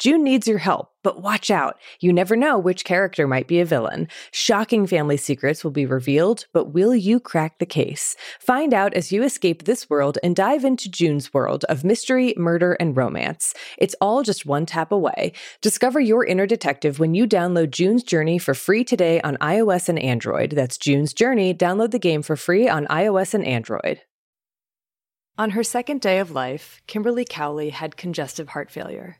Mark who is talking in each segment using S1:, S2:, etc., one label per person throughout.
S1: June needs your help, but watch out. You never know which character might be a villain. Shocking family secrets will be revealed, but will you crack the case? Find out as you escape this world and dive into June's world of mystery, murder, and romance. It's all just one tap away. Discover your inner detective when you download June's Journey for free today on iOS and Android. That's June's Journey. Download the game for free on iOS and Android. On her second day of life, Kimberly Cowley had congestive heart failure.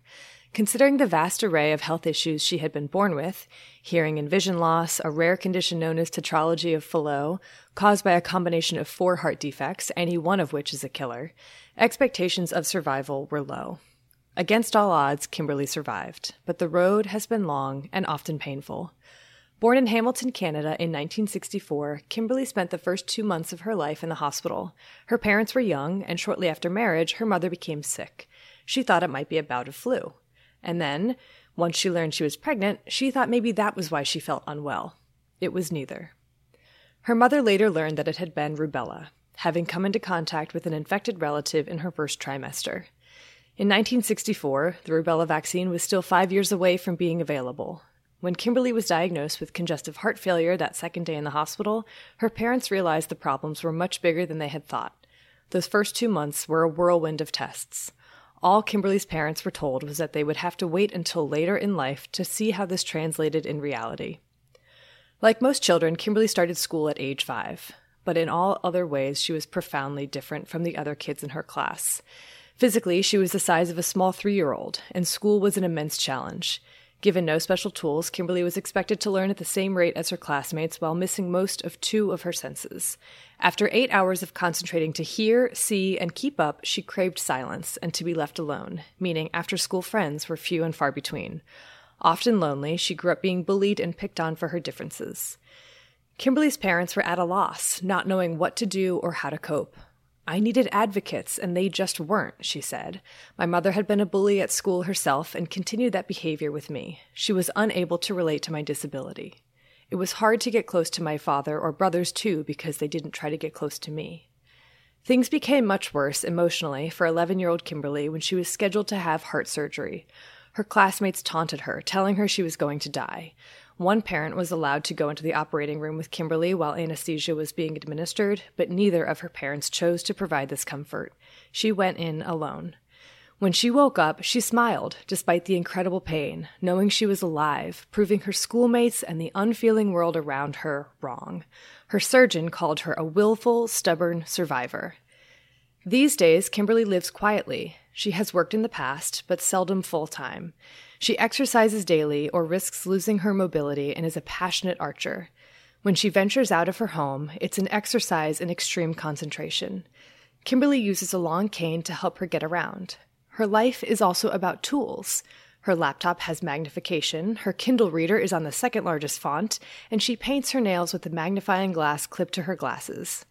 S1: Considering the vast array of health issues she had been born with hearing and vision loss, a rare condition known as tetralogy of Fallot, caused by a combination of four heart defects, any one of which is a killer expectations of survival were low. Against all odds, Kimberly survived, but the road has been long and often painful. Born in Hamilton, Canada in 1964, Kimberly spent the first two months of her life in the hospital. Her parents were young, and shortly after marriage, her mother became sick. She thought it might be a bout of flu. And then, once she learned she was pregnant, she thought maybe that was why she felt unwell. It was neither. Her mother later learned that it had been rubella, having come into contact with an infected relative in her first trimester. In 1964, the rubella vaccine was still five years away from being available. When Kimberly was diagnosed with congestive heart failure that second day in the hospital, her parents realized the problems were much bigger than they had thought. Those first two months were a whirlwind of tests. All Kimberly's parents were told was that they would have to wait until later in life to see how this translated in reality. Like most children, Kimberly started school at age five, but in all other ways, she was profoundly different from the other kids in her class. Physically, she was the size of a small three year old, and school was an immense challenge. Given no special tools, Kimberly was expected to learn at the same rate as her classmates while missing most of two of her senses. After eight hours of concentrating to hear, see, and keep up, she craved silence and to be left alone, meaning after school friends were few and far between. Often lonely, she grew up being bullied and picked on for her differences. Kimberly's parents were at a loss, not knowing what to do or how to cope. I needed advocates, and they just weren't, she said. My mother had been a bully at school herself and continued that behavior with me. She was unable to relate to my disability. It was hard to get close to my father or brothers too because they didn't try to get close to me. Things became much worse emotionally for 11 year old Kimberly when she was scheduled to have heart surgery. Her classmates taunted her, telling her she was going to die. One parent was allowed to go into the operating room with Kimberly while anesthesia was being administered, but neither of her parents chose to provide this comfort. She went in alone. When she woke up, she smiled, despite the incredible pain, knowing she was alive, proving her schoolmates and the unfeeling world around her wrong. Her surgeon called her a willful, stubborn survivor. These days, Kimberly lives quietly. She has worked in the past, but seldom full time. She exercises daily or risks losing her mobility and is a passionate archer. When she ventures out of her home, it's an exercise in extreme concentration. Kimberly uses a long cane to help her get around. Her life is also about tools. Her laptop has magnification, her Kindle reader is on the second largest font, and she paints her nails with a magnifying glass clipped to her glasses.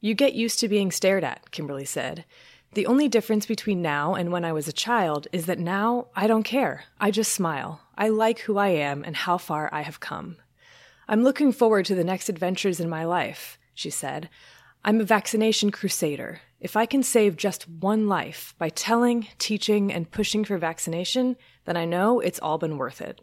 S1: You get used to being stared at, Kimberly said. The only difference between now and when I was a child is that now I don't care. I just smile. I like who I am and how far I have come. I'm looking forward to the next adventures in my life, she said. I'm a vaccination crusader. If I can save just one life by telling, teaching, and pushing for vaccination, then I know it's all been worth it.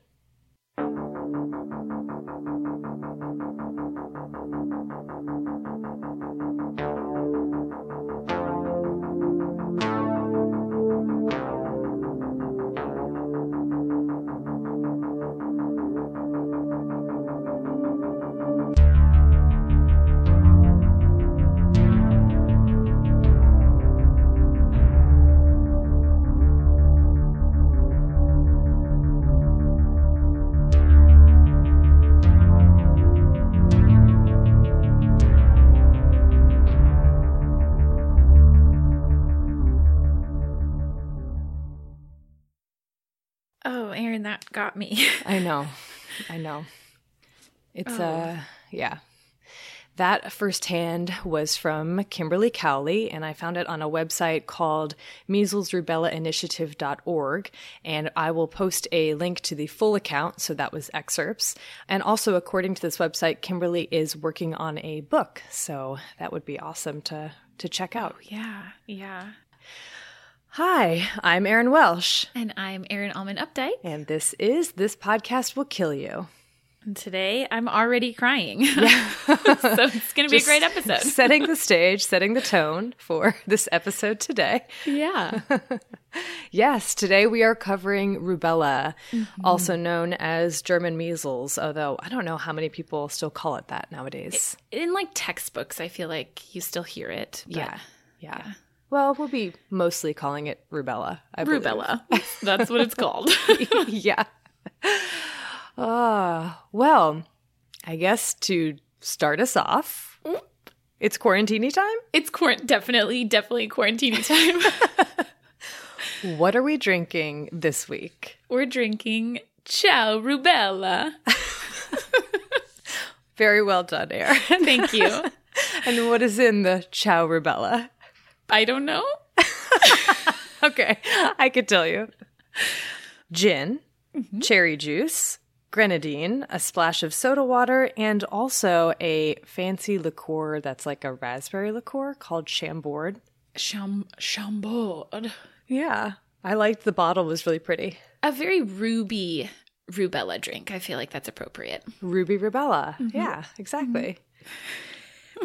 S2: That got me.
S1: I know. I know. It's, uh, yeah. That firsthand was from Kimberly Cowley, and I found it on a website called measlesrubellainitiative.org. And I will post a link to the full account, so that was excerpts. And also, according to this website, Kimberly is working on a book, so that would be awesome to to check out.
S2: yeah, yeah.
S1: Hi, I'm Erin Welsh,
S2: And I'm Erin Allman Updike.
S1: and this is This Podcast Will Kill You.
S2: And today I'm already crying. Yeah. so it's going to be a great episode.
S1: setting the stage, setting the tone for this episode today.
S2: Yeah.
S1: Yes, today we are covering rubella, mm-hmm. also known as German measles, although I don't know how many people still call it that nowadays.
S2: In like textbooks, I feel like you still hear it. but-
S1: yeah, yeah. Well, we'll be mostly calling it rubella. I.
S2: Rubella. That's what it's called.
S1: yeah. Ah, well, I guess to start us off, it's quarantini time.
S2: it's quar- definitely, definitely quarantine time.
S1: What are we drinking this week?
S2: We're drinking Ciao Rubella.
S1: Very well done, Erin.
S2: Thank you.
S1: and what is in the Chow Rubella?
S2: I don't know.
S1: Okay, I could tell you. Gin, mm-hmm. cherry juice, grenadine, a splash of soda water, and also a fancy liqueur that's like a raspberry liqueur called Chambord.
S2: Cham- Chambord.
S1: Yeah, I liked the bottle was really pretty.
S2: A very ruby rubella drink. I feel like that's appropriate.
S1: Ruby Rubella. Mm-hmm. Yeah, exactly. Mm-hmm.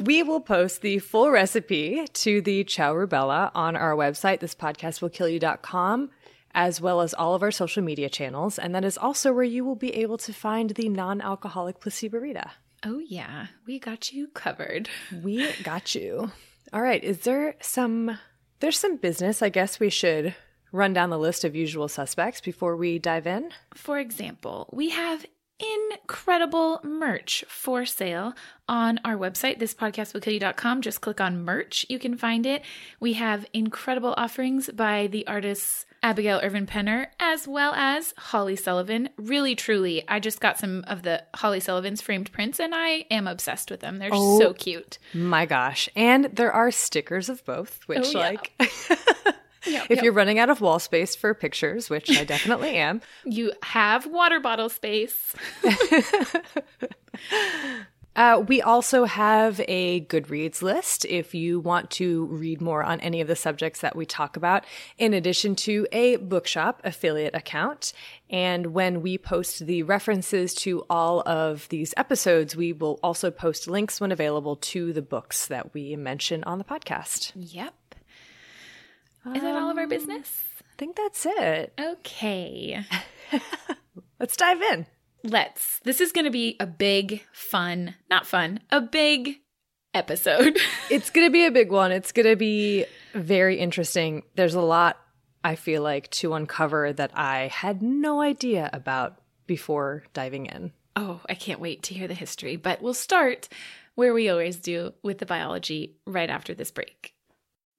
S1: We will post the full recipe to the Chow Rubella on our website, thispodcastwillkillyou.com, as well as all of our social media channels. And that is also where you will be able to find the non alcoholic Placeborita.
S2: Oh, yeah. We got you covered.
S1: We got you. All right. Is there some, there's some business. I guess we should run down the list of usual suspects before we dive in.
S2: For example, we have incredible merch for sale on our website, thispodcastwillkillyou.com. Just click on merch. You can find it. We have incredible offerings by the artists Abigail Irvin Penner as well as Holly Sullivan. Really, truly, I just got some of the Holly Sullivan's framed prints and I am obsessed with them. They're
S1: Oh.
S2: so cute.
S1: My gosh. And there are stickers of both, which,
S2: Oh, yeah. Yep,
S1: if
S2: yep.
S1: you're running out of wall space for pictures, which I definitely am,
S2: You have water bottle space.
S1: uh, we also have a Goodreads list if you want to read more on any of the subjects that we talk about, in addition to a bookshop affiliate account. And when we post the references to all of these episodes, we will also post links when available to the books that we mention on the podcast.
S2: Yep. Is that all of our um, business?
S1: I think that's it.
S2: Okay.
S1: Let's dive in.
S2: Let's. This is going to be a big, fun, not fun, a big episode.
S1: It's going to be a big one. It's going to be very interesting. There's a lot, I feel like, to uncover that I had no idea about before diving in.
S2: oh, I can't wait to hear the history, but we'll start where we always do with the biology right after this break.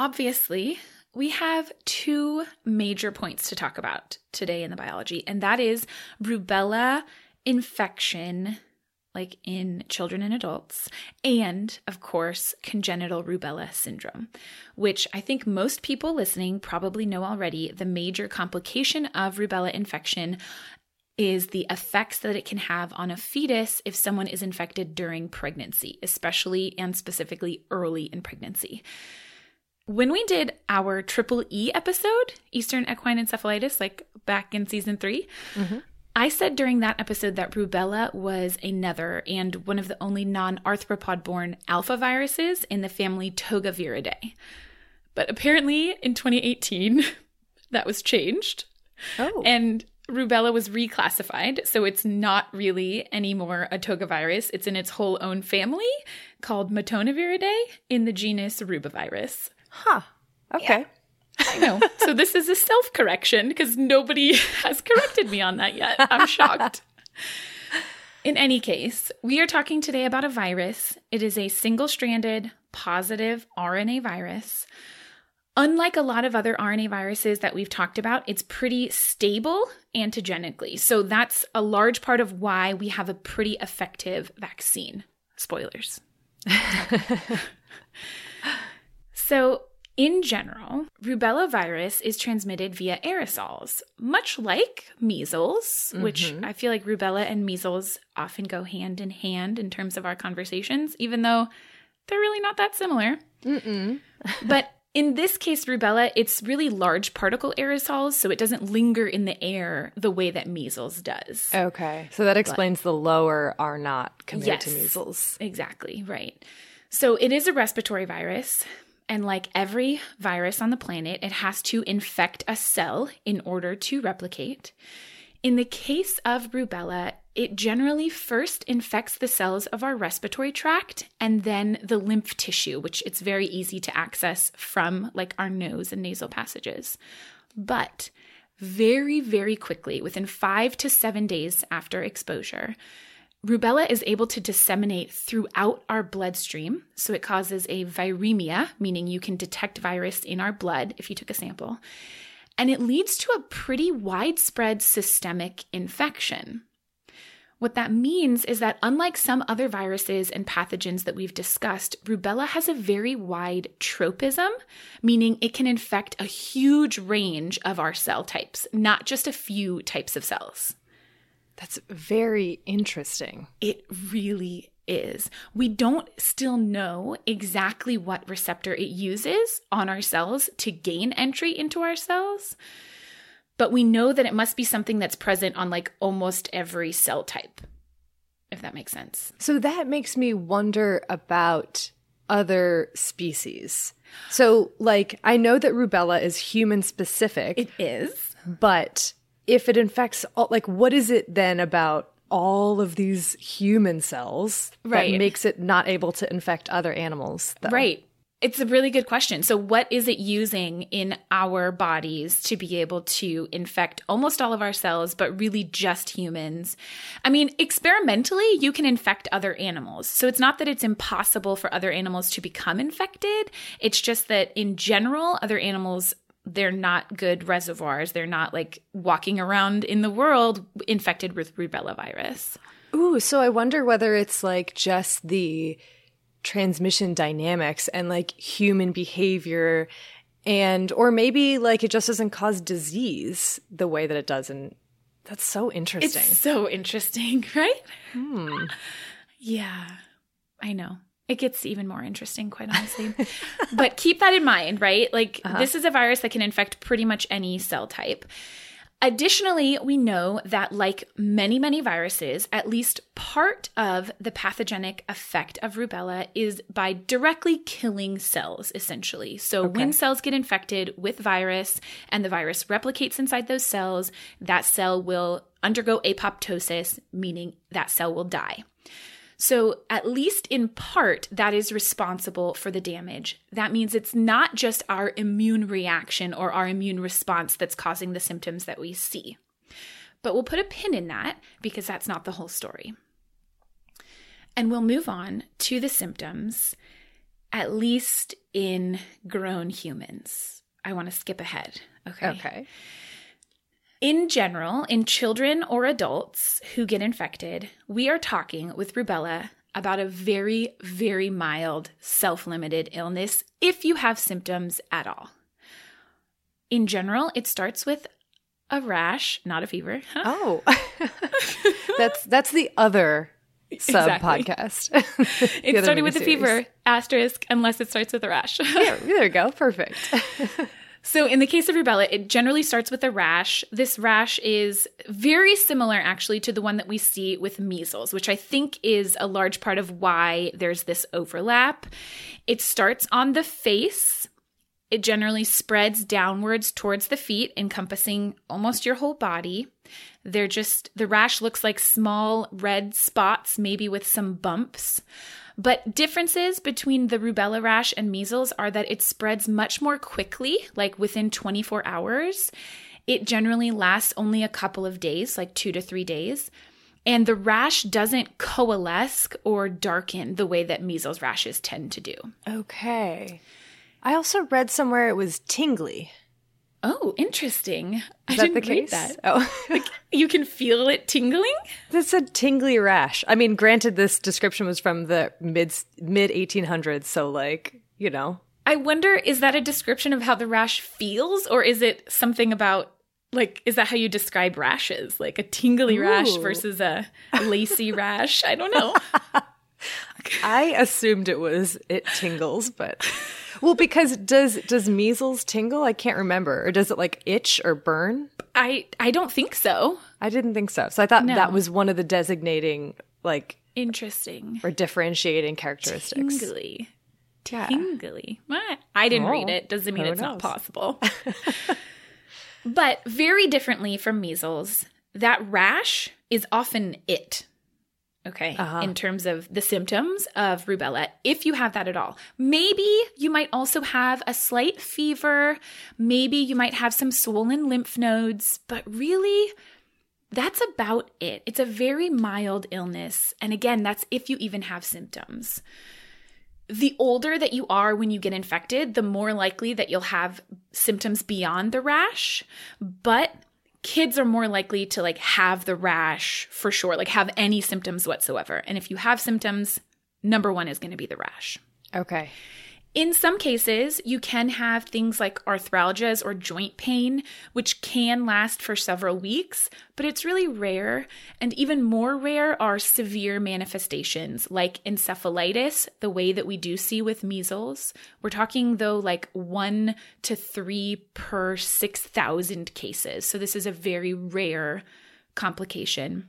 S2: Obviously, we have two major points to talk about today in the biology, and that is rubella infection, like in children and adults, and of course, congenital rubella syndrome, which I think most people listening probably know already. The major complication of rubella infection is the effects that it can have on a fetus if someone is infected during pregnancy, especially and specifically early in pregnancy. When we did our triple E episode, Eastern equine encephalitis, like back in season 3
S1: Mm-hmm.
S2: I said during that episode that rubella was another and one of the only non arthropod borne alpha viruses in the family Togaviridae. But apparently in 2018, that was changed
S1: Oh.
S2: and rubella was reclassified. So it's not really anymore a togavirus. It's in its whole own family called Matonaviridae in the genus Rubivirus.
S1: Huh. Okay.
S2: I know. so this is a self correction because nobody has corrected me on that yet. I'm shocked. In any case, we are talking today about a virus. It is a single stranded positive RNA virus. Unlike a lot of other RNA viruses that we've talked about, it's pretty stable antigenically. So that's a large part of why we have a pretty effective vaccine. Spoilers. So, in general, rubella virus is transmitted via aerosols, much like measles, which mm-hmm. I feel like rubella and measles often go hand in hand in terms of our conversations, even though they're really not that similar.
S1: Mm-mm.
S2: But in this case, rubella, it's really large particle aerosols, so it doesn't linger in the air the way that measles does.
S1: Okay. So that explains the lower R naught compared to measles.
S2: Exactly, right. So it is a respiratory virus. And like every virus on the planet, it has to infect a cell in order to replicate. In the case of rubella, it generally first infects the cells of our respiratory tract and then the lymph tissue, which it's very easy to access from like our nose and nasal passages. But very, very quickly, within five to seven days after exposure, Rubella is able to disseminate throughout our bloodstream. So it causes a viremia, meaning you can detect virus in our blood if you took a sample. And it leads to a pretty widespread systemic infection. What that means is that, unlike some other viruses and pathogens that we've discussed, rubella has a very wide tropism, meaning it can infect a huge range of our cell types, not just a few types of cells.
S1: That's very interesting.
S2: It really is. We don't still know exactly what receptor it uses on our cells to gain entry into our cells, but we know that it must be something that's present on like almost every cell type, if that makes sense.
S1: So that makes me wonder about other species. So, like, I know that rubella is human specific,
S2: It is.
S1: but if it infects, all, like, what is it then about all of these human cells
S2: Right.
S1: that makes it not able to infect other animals? Though?
S2: Right. It's a really good question. So, what is it using in our bodies to be able to infect almost all of our cells, but really just humans? I mean, experimentally, you can infect other animals. So, it's not that it's impossible for other animals to become infected. It's just that in general, other animals. They're not good reservoirs. They're not like walking around in the world infected with rubella virus.
S1: Ooh, so I wonder whether it's like just the transmission dynamics and like human behavior and or maybe like it just doesn't cause disease the way that it does and that's so interesting.
S2: It's so interesting, right? Hmm. Yeah, I know. It gets even more interesting, quite honestly. but keep that in mind, right? Like, uh-huh. this is a virus that can infect pretty much any cell type. Additionally, we know that, like many, many viruses, at least part of the pathogenic effect of rubella is by directly killing cells, essentially. So, when cells get infected with virus and the virus replicates inside those cells, that cell will undergo apoptosis, meaning that cell will die. So, at least in part, that is responsible for the damage. That means it's not just our immune reaction or our immune response that's causing the symptoms that we see. But we'll put a pin in that because that's not the whole story. And we'll move on to the symptoms. at least in grown humans. I want to skip ahead. Okay.
S1: Okay.
S2: In general, in children or adults who get infected, we are talking with rubella about a very, very mild self limited illness if you have symptoms at all. In general, it starts with a rash, not a fever.
S1: Oh, that's that's the other sub
S2: Exactly.
S1: podcast.
S2: It started with a fever, asterisk, unless it starts with a rash.
S1: Yeah, there you go. Perfect.
S2: So, in the case of rubella, it generally starts with a rash. This rash is very similar, actually, to the one that we see with measles, which I think is a large part of why there's this overlap. It starts on the face. It generally spreads downwards towards the feet, encompassing almost your whole body. They're just, the rash looks like small red spots, maybe with some bumps. But differences between the rubella rash and measles are that it spreads much more quickly, like within 24 hours. It generally lasts only a couple of days, like two to three days. And the rash doesn't coalesce or darken the way that measles rashes tend to do.
S1: okay. I also read somewhere it was tingly.
S2: Oh, interesting.
S1: Is
S2: I
S1: that
S2: didn't
S1: the
S2: read that.
S1: Oh, like,
S2: You can feel it tingling?
S1: that's a tingly rash. I mean, granted, this description was from the mid mid 1800s, so like you know,
S2: I wonder is that a description of how the rash feels or is it something about like is that how you describe rashes? Like a tingly rash versus a lacy rash? I don't know.
S1: I assumed it was it tingles, but well, because does does measles tingle? I can't remember, or does it like itch or burn?
S2: I I don't think so.
S1: I didn't think so. So I thought
S2: No.
S1: that was one of the designating like
S2: Interesting.
S1: or differentiating characteristics.
S2: Tingly.
S1: Yeah.
S2: Tingly. What? I didn't
S1: Oh,
S2: read it. Doesn't mean it's not possible. but very differently from measles, that rash is often it. Okay.
S1: Uh-huh.
S2: In terms of the symptoms of rubella, if you have that at all. Maybe you might also have a slight fever. Maybe you might have some swollen lymph nodes, but really, that's about it. It's a very mild illness. And again, that's if you even have symptoms. The older that you are when you get infected, the more likely that you'll have symptoms beyond the rash. But kids are more likely to like have the rash for sure, like have any symptoms whatsoever. And if you have symptoms, number one is going to be the rash.
S1: Okay.
S2: In some cases, you can have things like arthralgias or joint pain, which can last for several weeks, but it's really rare. And even more rare are severe manifestations like encephalitis, the way that we do see with measles. We're talking, though, like one to three per 6,000 cases. So this is a very rare complication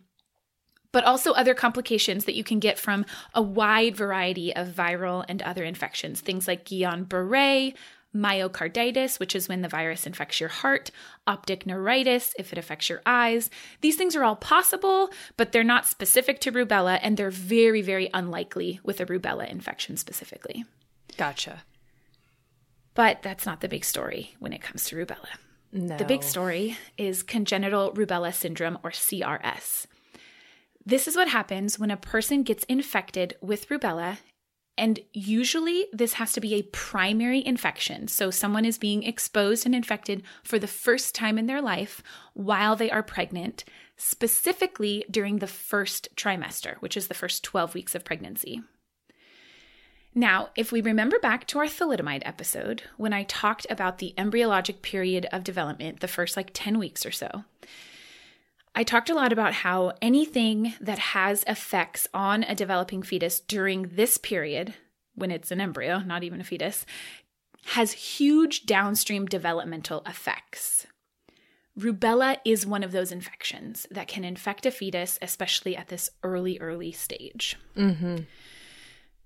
S2: but also other complications that you can get from a wide variety of viral and other infections. Things like Guillain Barre, myocarditis, which is when the virus infects your heart, optic neuritis, if it affects your eyes. These things are all possible, but they're not specific to rubella, and they're very, very unlikely with a rubella infection specifically.
S1: Gotcha.
S2: But that's not the big story when it comes to rubella.
S1: No.
S2: The big story is congenital rubella syndrome or CRS. This is what happens when a person gets infected with rubella, and usually this has to be a primary infection. So, someone is being exposed and infected for the first time in their life while they are pregnant, specifically during the first trimester, which is the first 12 weeks of pregnancy. Now, if we remember back to our thalidomide episode, when I talked about the embryologic period of development, the first like 10 weeks or so, I talked a lot about how anything that has effects on a developing fetus during this period, when it's an embryo, not even a fetus, has huge downstream developmental effects. Rubella is one of those infections that can infect a fetus, especially at this early, early stage.
S1: Mm-hmm.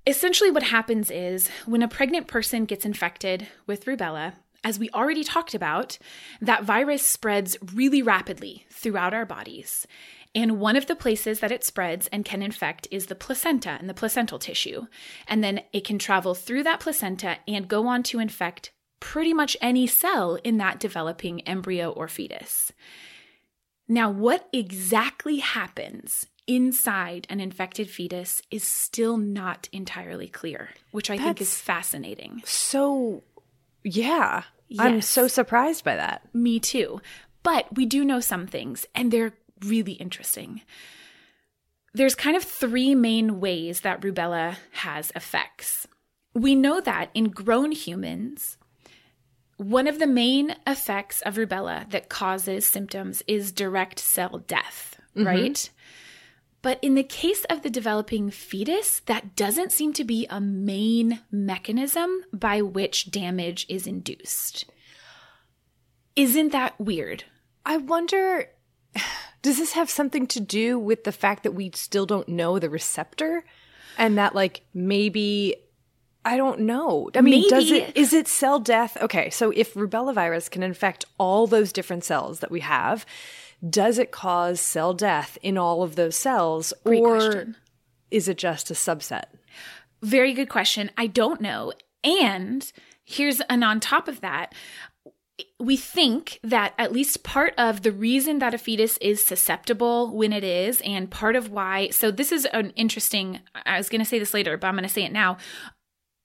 S2: Essentially, what happens is when a pregnant person gets infected with rubella, as we already talked about, that virus spreads really rapidly throughout our bodies. And one of the places that it spreads and can infect is the placenta and the placental tissue. And then it can travel through that placenta and go on to infect pretty much any cell in that developing embryo or fetus. Now, what exactly happens inside an infected fetus is still not entirely clear, which I think is fascinating.
S1: So, yeah. I'm so surprised by that.
S2: Me too. But we do know some things, and they're really interesting. There's kind of three main ways that rubella has effects. We know that in grown humans, one of the main effects of rubella that causes symptoms is direct cell death, mm-hmm. right? But in the case of the developing fetus, that doesn't seem to be a main mechanism by which damage is induced. Isn't that weird?
S1: I wonder does this have something to do with the fact that we still don't know the receptor and that like maybe I don't know. I mean, does it is it cell death? Okay, so if rubella virus can infect all those different cells that we have, does it cause cell death in all of those cells
S2: Great
S1: or
S2: question.
S1: is it just a subset?
S2: Very good question. I don't know. And here's an on top of that. We think that at least part of the reason that a fetus is susceptible when it is, and part of why, so this is an interesting, I was going to say this later, but I'm going to say it now.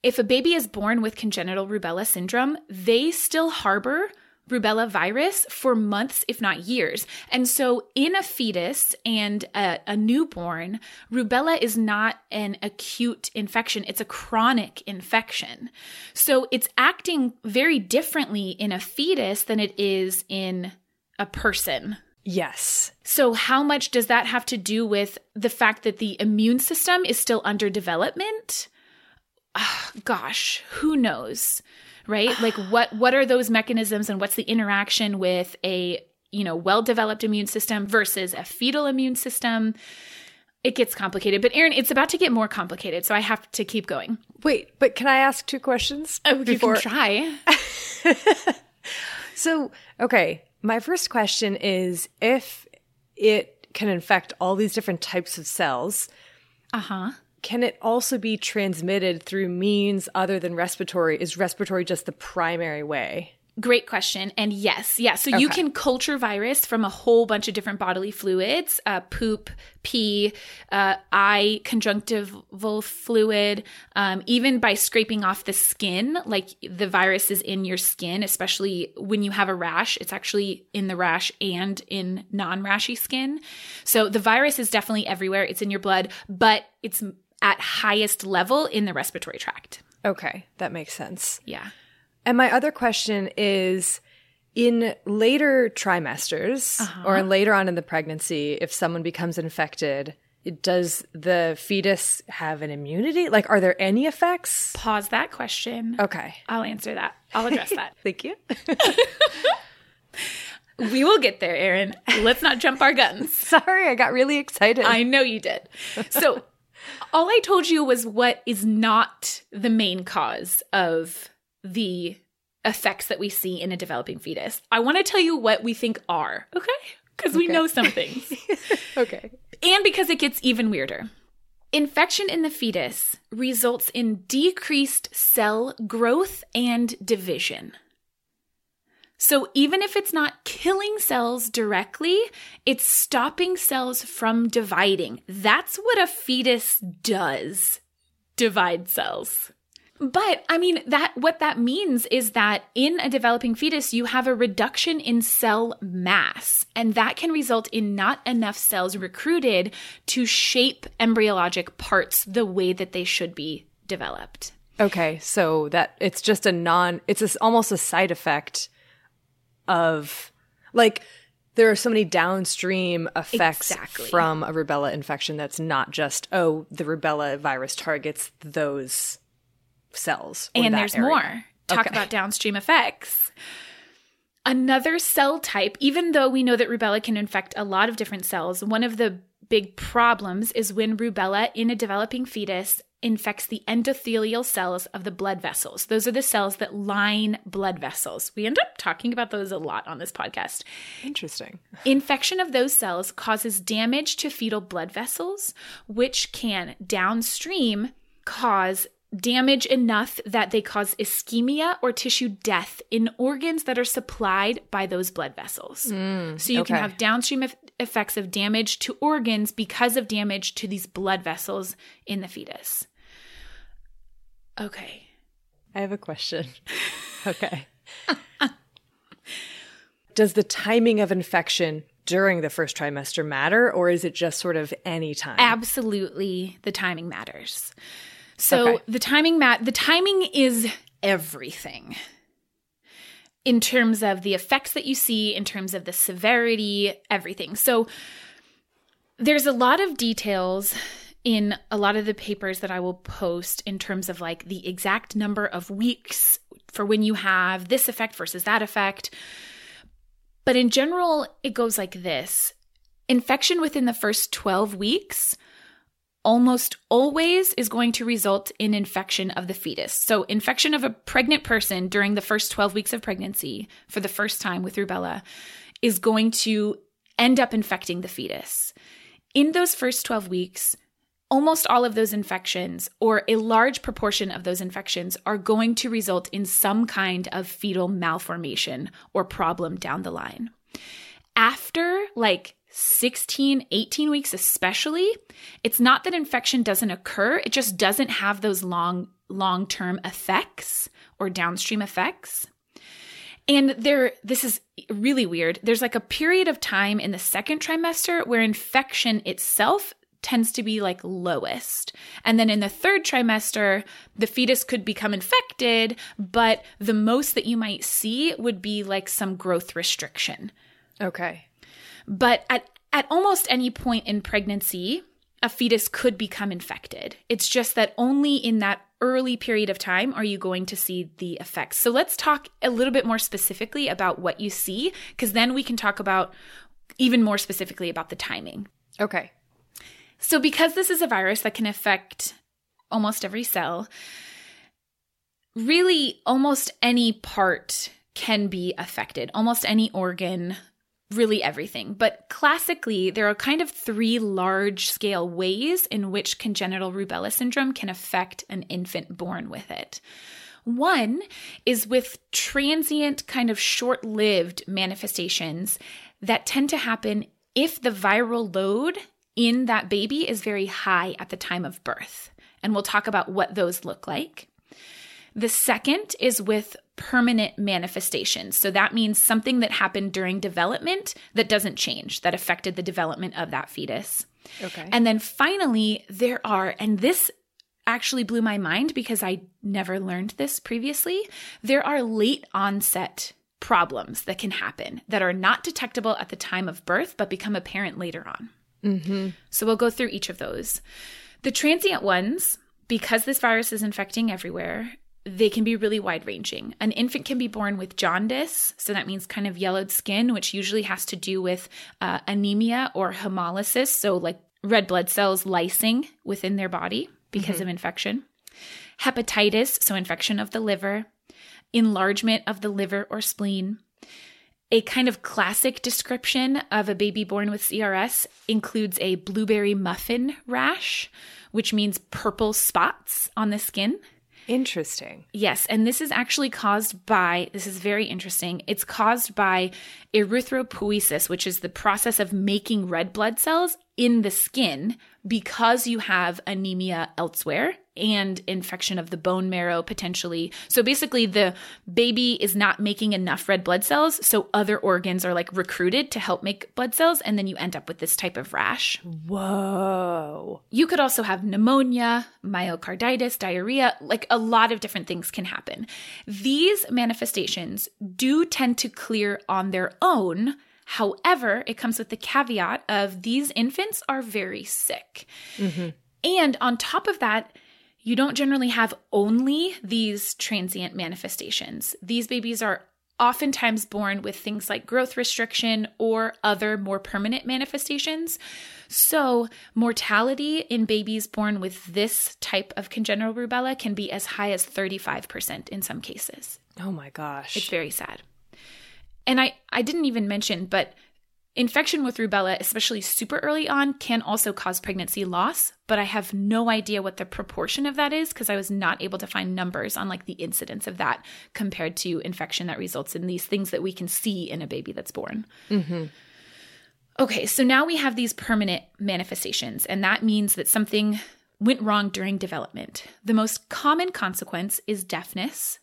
S2: If a baby is born with congenital rubella syndrome, they still harbor rubella virus for months, if not years. And so, in a fetus and a, a newborn, rubella is not an acute infection, it's a chronic infection. So, it's acting very differently in a fetus than it is in a person.
S1: Yes.
S2: So, how much does that have to do with the fact that the immune system is still under development? Ah, gosh, who knows, right? like, what what are those mechanisms, and what's the interaction with a you know well developed immune system versus a fetal immune system? It gets complicated, but Erin, it's about to get more complicated, so I have to keep going.
S1: Wait, but can I ask two questions?
S2: Oh, you can try.
S1: So, okay, my first question is if it can infect all these different types of cells,
S2: Uh huh.
S1: Can it also be transmitted through means other than respiratory? Is respiratory just the primary way?
S2: Great question. And yes, yeah. So you can culture virus from a whole bunch of different bodily fluids uh, poop, pee, uh, eye conjunctival fluid, um, even by scraping off the skin. Like the virus is in your skin, especially when you have a rash. It's actually in the rash and in non rashy skin. So the virus is definitely everywhere. It's in your blood, but it's at highest level in the respiratory tract.
S1: Okay, that makes sense.
S2: Yeah.
S1: And my other question is in later trimesters uh-huh. or later on in the pregnancy, if someone becomes infected, does the fetus have an immunity? Like, are there any effects?
S2: Pause that question.
S1: Okay.
S2: I'll answer that. I'll address that.
S1: Thank you.
S2: we will get there, Erin. Let's not jump our guns.
S1: Sorry, I got really excited.
S2: I know you did. So, all I told you was what is not the main cause of the effects that we see in a developing fetus. I want to tell you what we think are, okay? Because we know some things.
S1: okay.
S2: and because it gets even weirder. Infection in the fetus results in decreased cell growth and division. So, even if it's not killing cells directly, it's stopping cells from dividing. That's what a fetus does divide cells. But I mean that what that means is that in a developing fetus you have a reduction in cell mass and that can result in not enough cells recruited to shape embryologic parts the way that they should be developed.
S1: Okay, so that it's just a non it's a, almost a side effect of like there are so many downstream effects
S2: Exactly.
S1: from a rubella infection that's not just oh the rubella virus targets those cells or
S2: and there's
S1: area.
S2: more. Talk
S1: Okay.
S2: about downstream effects. Another cell type, even though we know that rubella can infect a lot of different cells, one of the big problems is when rubella in a developing fetus infects the endothelial cells of the blood vessels. Those are the cells that line blood vessels. We end up talking about those a lot on this podcast.
S1: interesting
S2: Infection of those cells causes damage to fetal blood vessels, which can downstream cause damage enough that they cause ischemia or tissue death in organs that are supplied by those blood vessels. Mm, so you can have downstream effects of damage to organs because of damage to these blood vessels in the fetus. Okay.
S1: I have a question. Okay. Does the timing of infection during the first trimester matter, or is it just sort of any time?
S2: Absolutely, the timing matters. So okay. the timing mat the timing is everything in terms of the effects that you see, in terms of the severity, everything. So there's a lot of details in a lot of the papers that I will post in terms of like the exact number of weeks for when you have this effect versus that effect. But in general, it goes like this infection within the first 12 weeks almost always is going to result in infection of the fetus. So, infection of a pregnant person during the first 12 weeks of pregnancy for the first time with rubella is going to end up infecting the fetus. In those first 12 weeks, almost all of those infections, or a large proportion of those infections, are going to result in some kind of fetal malformation or problem down the line. After like 16, 18 weeks, especially, it's not that infection doesn't occur, it just doesn't have those long, long term effects or downstream effects. And there, this is really weird. There's like a period of time in the second trimester where infection itself tends to be like lowest. And then in the third trimester, the fetus could become infected, but the most that you might see would be like some growth restriction.
S1: Okay.
S2: But at, at almost any point in pregnancy, a fetus could become infected. It's just that only in that early period of time are you going to see the effects. So let's talk a little bit more specifically about what you see, because then we can talk about even more specifically about the timing.
S1: Okay.
S2: So, because this is a virus that can affect almost every cell, really almost any part can be affected, almost any organ, really everything. But classically, there are kind of three large scale ways in which congenital rubella syndrome can affect an infant born with it. One is with transient, kind of short lived manifestations that tend to happen if the viral load in that baby is very high at the time of birth. And we'll talk about what those look like. The second is with permanent manifestations. So that means something that happened during development that doesn't change, that affected the development of that fetus.
S1: Okay.
S2: And then finally, there are, and this actually blew my mind because I never learned this previously, there are late onset problems that can happen that are not detectable at the time of birth but become apparent later on.
S1: Mm-hmm.
S2: So we'll go through each of those. The transient ones, because this virus is infecting everywhere, they can be really wide ranging. An infant can be born with jaundice, so that means kind of yellowed skin, which usually has to do with uh, anemia or hemolysis, so like red blood cells lysing within their body because mm-hmm. of infection. Hepatitis, so infection of the liver, enlargement of the liver or spleen. A kind of classic description of a baby born with CRS includes a blueberry muffin rash, which means purple spots on the skin.
S1: Interesting.
S2: Yes, and this is actually caused by this is very interesting. It's caused by erythropoiesis, which is the process of making red blood cells in the skin because you have anemia elsewhere and infection of the bone marrow potentially. So basically, the baby is not making enough red blood cells. So other organs are like recruited to help make blood cells. And then you end up with this type of rash.
S1: Whoa.
S2: You could also have pneumonia, myocarditis, diarrhea, like a lot of different things can happen. These manifestations do tend to clear on their own However, it comes with the caveat of these infants are very sick. Mm-hmm. And on top of that, you don't generally have only these transient manifestations. These babies are oftentimes born with things like growth restriction or other more permanent manifestations. So, mortality in babies born with this type of congenital rubella can be as high as 35% in some cases.
S1: Oh my gosh.
S2: It's very sad. And I, I didn't even mention, but infection with rubella, especially super early on, can also cause pregnancy loss. But I have no idea what the proportion of that is because I was not able to find numbers on like the incidence of that compared to infection that results in these things that we can see in a baby that's born.
S1: Mm-hmm.
S2: Okay, so now we have these permanent manifestations, and that means that something went wrong during development. The most common consequence is deafness.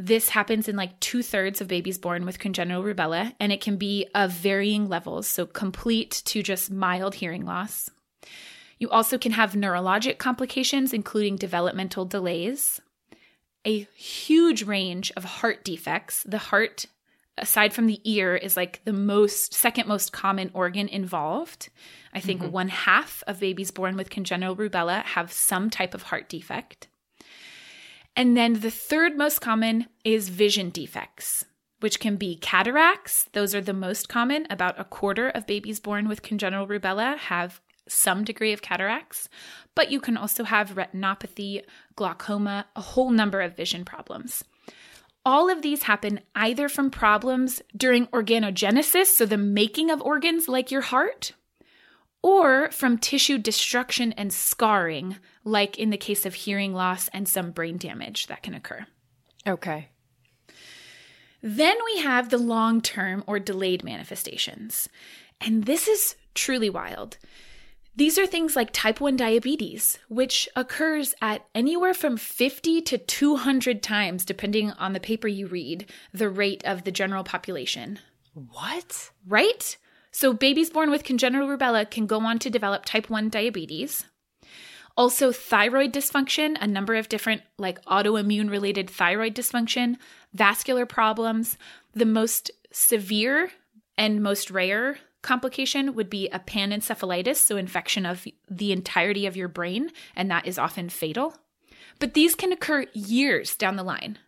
S2: This happens in like two thirds of babies born with congenital rubella, and it can be of varying levels, so complete to just mild hearing loss. You also can have neurologic complications, including developmental delays, a huge range of heart defects. The heart, aside from the ear, is like the most, second most common organ involved. I think mm-hmm. one half of babies born with congenital rubella have some type of heart defect. And then the third most common is vision defects, which can be cataracts. Those are the most common. About a quarter of babies born with congenital rubella have some degree of cataracts, but you can also have retinopathy, glaucoma, a whole number of vision problems. All of these happen either from problems during organogenesis, so the making of organs like your heart, or from tissue destruction and scarring, like in the case of hearing loss and some brain damage that can occur.
S1: Okay.
S2: Then we have the long term or delayed manifestations. And this is truly wild. These are things like type 1 diabetes, which occurs at anywhere from 50 to 200 times, depending on the paper you read, the rate of the general population.
S1: What?
S2: Right? So, babies born with congenital rubella can go on to develop type 1 diabetes. Also, thyroid dysfunction, a number of different, like autoimmune related thyroid dysfunction, vascular problems. The most severe and most rare complication would be a panencephalitis, so infection of the entirety of your brain, and that is often fatal. But these can occur years down the line.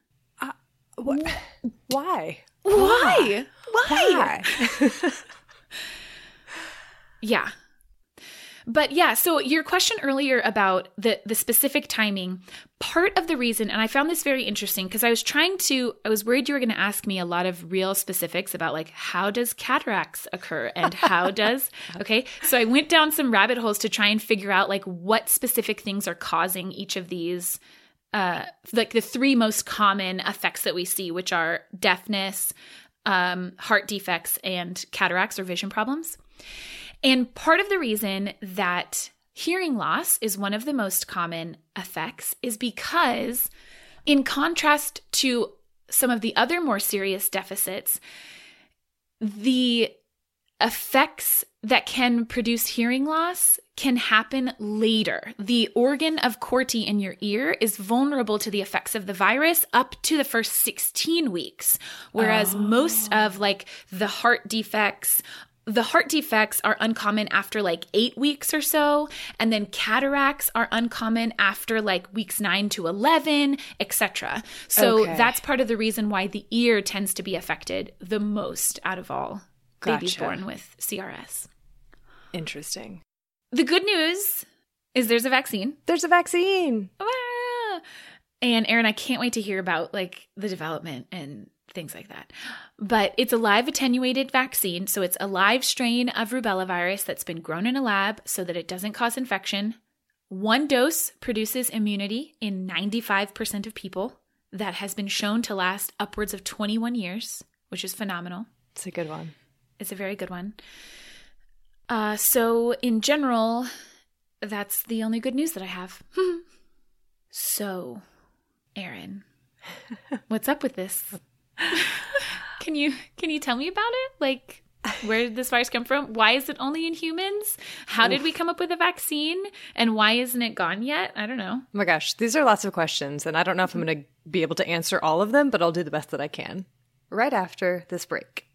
S1: Uh, wh- why?
S2: Why? Why? why? yeah. But yeah, so your question earlier about the the specific timing, part of the reason and I found this very interesting because I was trying to I was worried you were going to ask me a lot of real specifics about like how does cataracts occur and how does okay? So I went down some rabbit holes to try and figure out like what specific things are causing each of these uh like the three most common effects that we see which are deafness, um heart defects and cataracts or vision problems. And part of the reason that hearing loss is one of the most common effects is because, in contrast to some of the other more serious deficits, the effects that can produce hearing loss can happen later. The organ of Corti in your ear is vulnerable to the effects of the virus up to the first 16 weeks, whereas oh. most of like the heart defects, the heart defects are uncommon after like eight weeks or so, and then cataracts are uncommon after like weeks nine to 11, etc. So okay. that's part of the reason why the ear tends to be affected the most out of all gotcha. babies born with CRS.
S1: Interesting.
S2: The good news is there's a vaccine.
S1: There's a vaccine.
S2: Ah! And Erin, I can't wait to hear about like the development and things like that. But it's a live attenuated vaccine. So it's a live strain of rubella virus that's been grown in a lab so that it doesn't cause infection. One dose produces immunity in 95% of people. That has been shown to last upwards of 21 years, which is phenomenal.
S1: It's a good one.
S2: It's a very good one. Uh, so, in general, that's the only good news that I have. so, Aaron, what's up with this? can you can you tell me about it? Like where did this virus come from? Why is it only in humans? How did we come up with a vaccine? And why isn't it gone yet? I don't know. Oh
S1: my gosh, these are lots of questions, and I don't know if I'm going to be able to answer all of them, but I'll do the best that I can. Right after this break.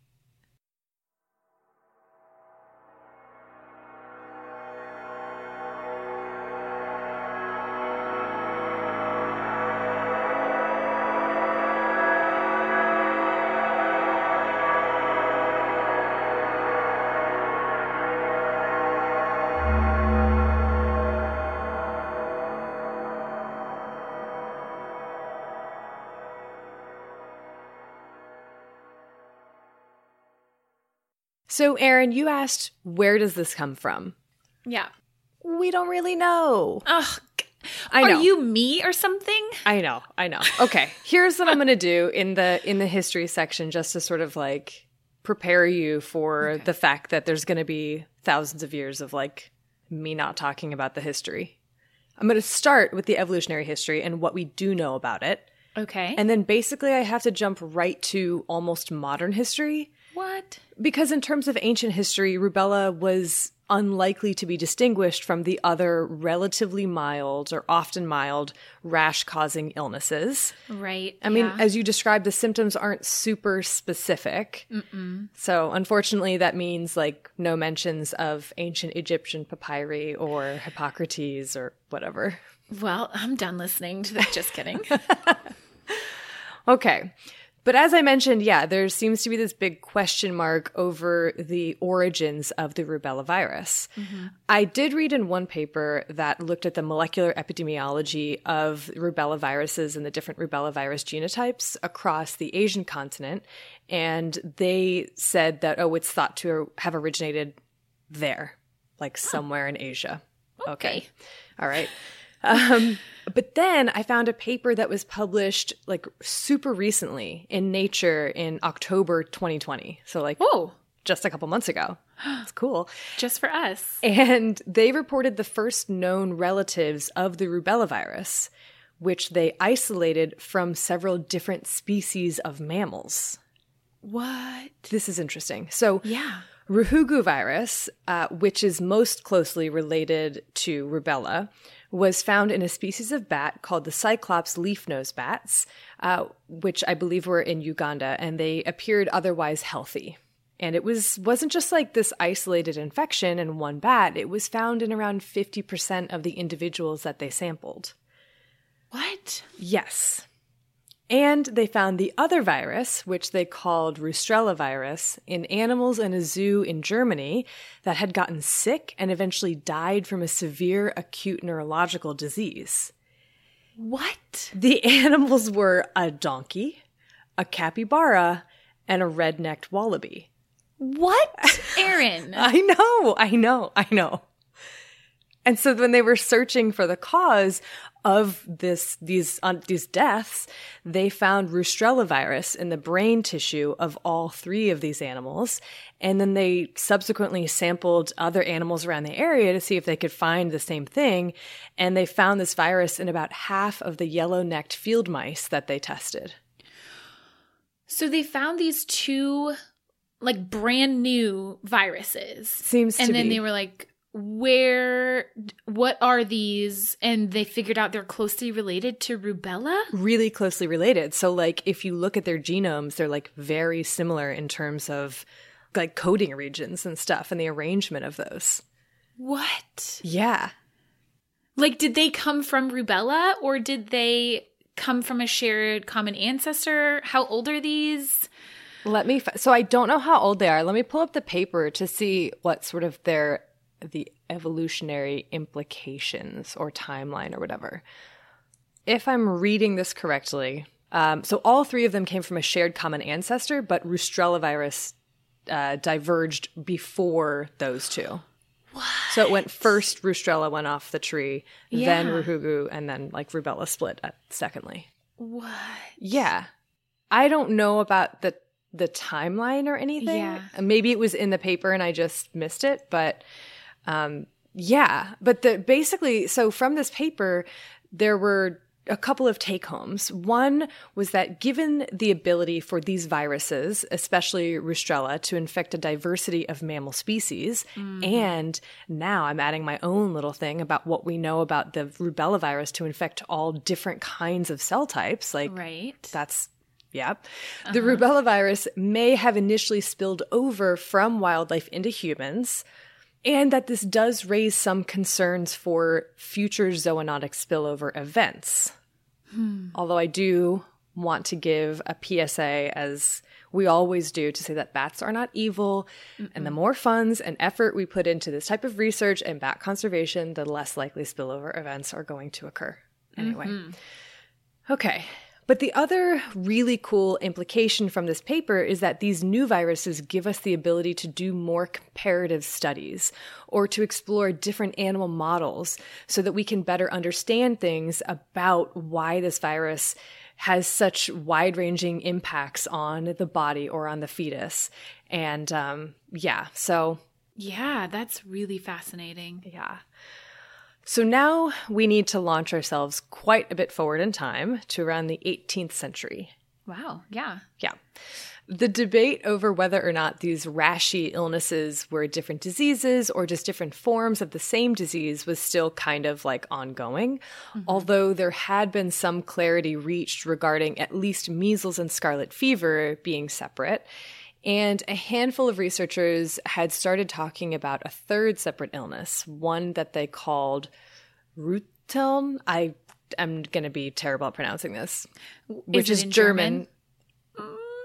S1: Erin, you asked, where does this come from?
S2: Yeah.
S1: We don't really know.
S2: Ugh. I know. Are you me or something?
S1: I know. I know. Okay. Here's what I'm going to do in the in the history section just to sort of like prepare you for okay. the fact that there's going to be thousands of years of like me not talking about the history. I'm going to start with the evolutionary history and what we do know about it.
S2: Okay.
S1: And then basically, I have to jump right to almost modern history.
S2: What?
S1: Because in terms of ancient history, rubella was unlikely to be distinguished from the other relatively mild or often mild rash causing illnesses.
S2: Right.
S1: I mean, as you described, the symptoms aren't super specific.
S2: Mm-mm.
S1: So, unfortunately, that means like no mentions of ancient Egyptian papyri or Hippocrates or whatever.
S2: Well, I'm done listening to that. Just kidding.
S1: okay. But as I mentioned, yeah, there seems to be this big question mark over the origins of the rubella virus. Mm-hmm. I did read in one paper that looked at the molecular epidemiology of rubella viruses and the different rubella virus genotypes across the Asian continent. And they said that, oh, it's thought to have originated there, like somewhere in Asia.
S2: Okay. okay.
S1: All right. Um, but then I found a paper that was published like super recently in Nature in October 2020. So like
S2: oh,
S1: just a couple months ago. It's cool.
S2: Just for us.
S1: And they reported the first known relatives of the rubella virus, which they isolated from several different species of mammals.
S2: What?
S1: This is interesting. So,
S2: yeah.
S1: Ruhugu virus, uh, which is most closely related to rubella, was found in a species of bat called the Cyclops leaf nose bats, uh, which I believe were in Uganda, and they appeared otherwise healthy. And it was wasn't just like this isolated infection in one bat; it was found in around fifty percent of the individuals that they sampled.
S2: What?
S1: Yes. And they found the other virus, which they called Rustrella virus, in animals in a zoo in Germany that had gotten sick and eventually died from a severe acute neurological disease.
S2: What?
S1: The animals were a donkey, a capybara, and a red necked wallaby.
S2: What? Erin.
S1: I know, I know, I know. And so when they were searching for the cause of this these uh, these deaths, they found Rustrella virus in the brain tissue of all three of these animals, and then they subsequently sampled other animals around the area to see if they could find the same thing, and they found this virus in about half of the yellow-necked field mice that they tested.
S2: So they found these two like brand new viruses.
S1: Seems
S2: and then
S1: be.
S2: they were like where what are these? And they figured out they're closely related to rubella?
S1: Really closely related. So like if you look at their genomes they're like very similar in terms of like coding regions and stuff and the arrangement of those.
S2: What?
S1: Yeah.
S2: Like did they come from rubella or did they come from a shared common ancestor? How old are these?
S1: Let me f- so i don't know how old they are. Let me pull up the paper to see what sort of their the evolutionary implications or timeline or whatever. If I'm reading this correctly, um, so all three of them came from a shared common ancestor, but Rustrella virus uh, diverged before those two.
S2: What?
S1: So it went first, Rustrella went off the tree,
S2: yeah.
S1: then Ruhugu, and then like Rubella split at, secondly.
S2: What?
S1: Yeah. I don't know about the the timeline or anything.
S2: Yeah.
S1: Maybe it was in the paper and I just missed it, but um, yeah, but the basically, so from this paper, there were a couple of take homes. One was that given the ability for these viruses, especially Rustrella, to infect a diversity of mammal species, mm-hmm. and now I'm adding my own little thing about what we know about the rubella virus to infect all different kinds of cell types, like
S2: right.
S1: that's yeah. Uh-huh. The rubella virus may have initially spilled over from wildlife into humans and that this does raise some concerns for future zoonotic spillover events.
S2: Hmm.
S1: Although I do want to give a PSA, as we always do, to say that bats are not evil. Mm-mm. And the more funds and effort we put into this type of research and bat conservation, the less likely spillover events are going to occur. Anyway. Mm-hmm. Okay, but the other really cool implication from this paper is that these new viruses give us the ability to do more comparative studies or to explore different animal models so that we can better understand things about why this virus has such wide ranging impacts on the body or on the fetus. And um, yeah, so
S2: Yeah, that's really fascinating.
S1: yeah. So now we need to launch ourselves quite a bit forward in time to around the 18th century.
S2: Wow. Yeah.
S1: Yeah. The debate over whether or not these rashy illnesses were different diseases or just different forms of the same disease was still kind of like ongoing, mm-hmm. although there had been some clarity reached regarding at least measles and scarlet fever being separate. And a handful of researchers had started talking about a third separate illness, one that they called Reuteln. I am going to be terrible at pronouncing this, which is
S2: in
S1: German,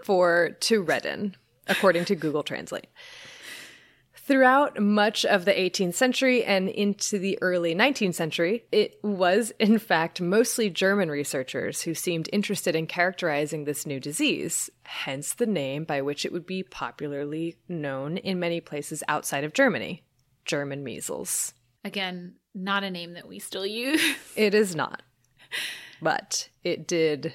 S1: for to redden, according to Google Translate. Throughout much of the 18th century and into the early 19th century, it was, in fact, mostly German researchers who seemed interested in characterizing this new disease, hence the name by which it would be popularly known in many places outside of Germany German measles.
S2: Again, not a name that we still use.
S1: It is not. But it did,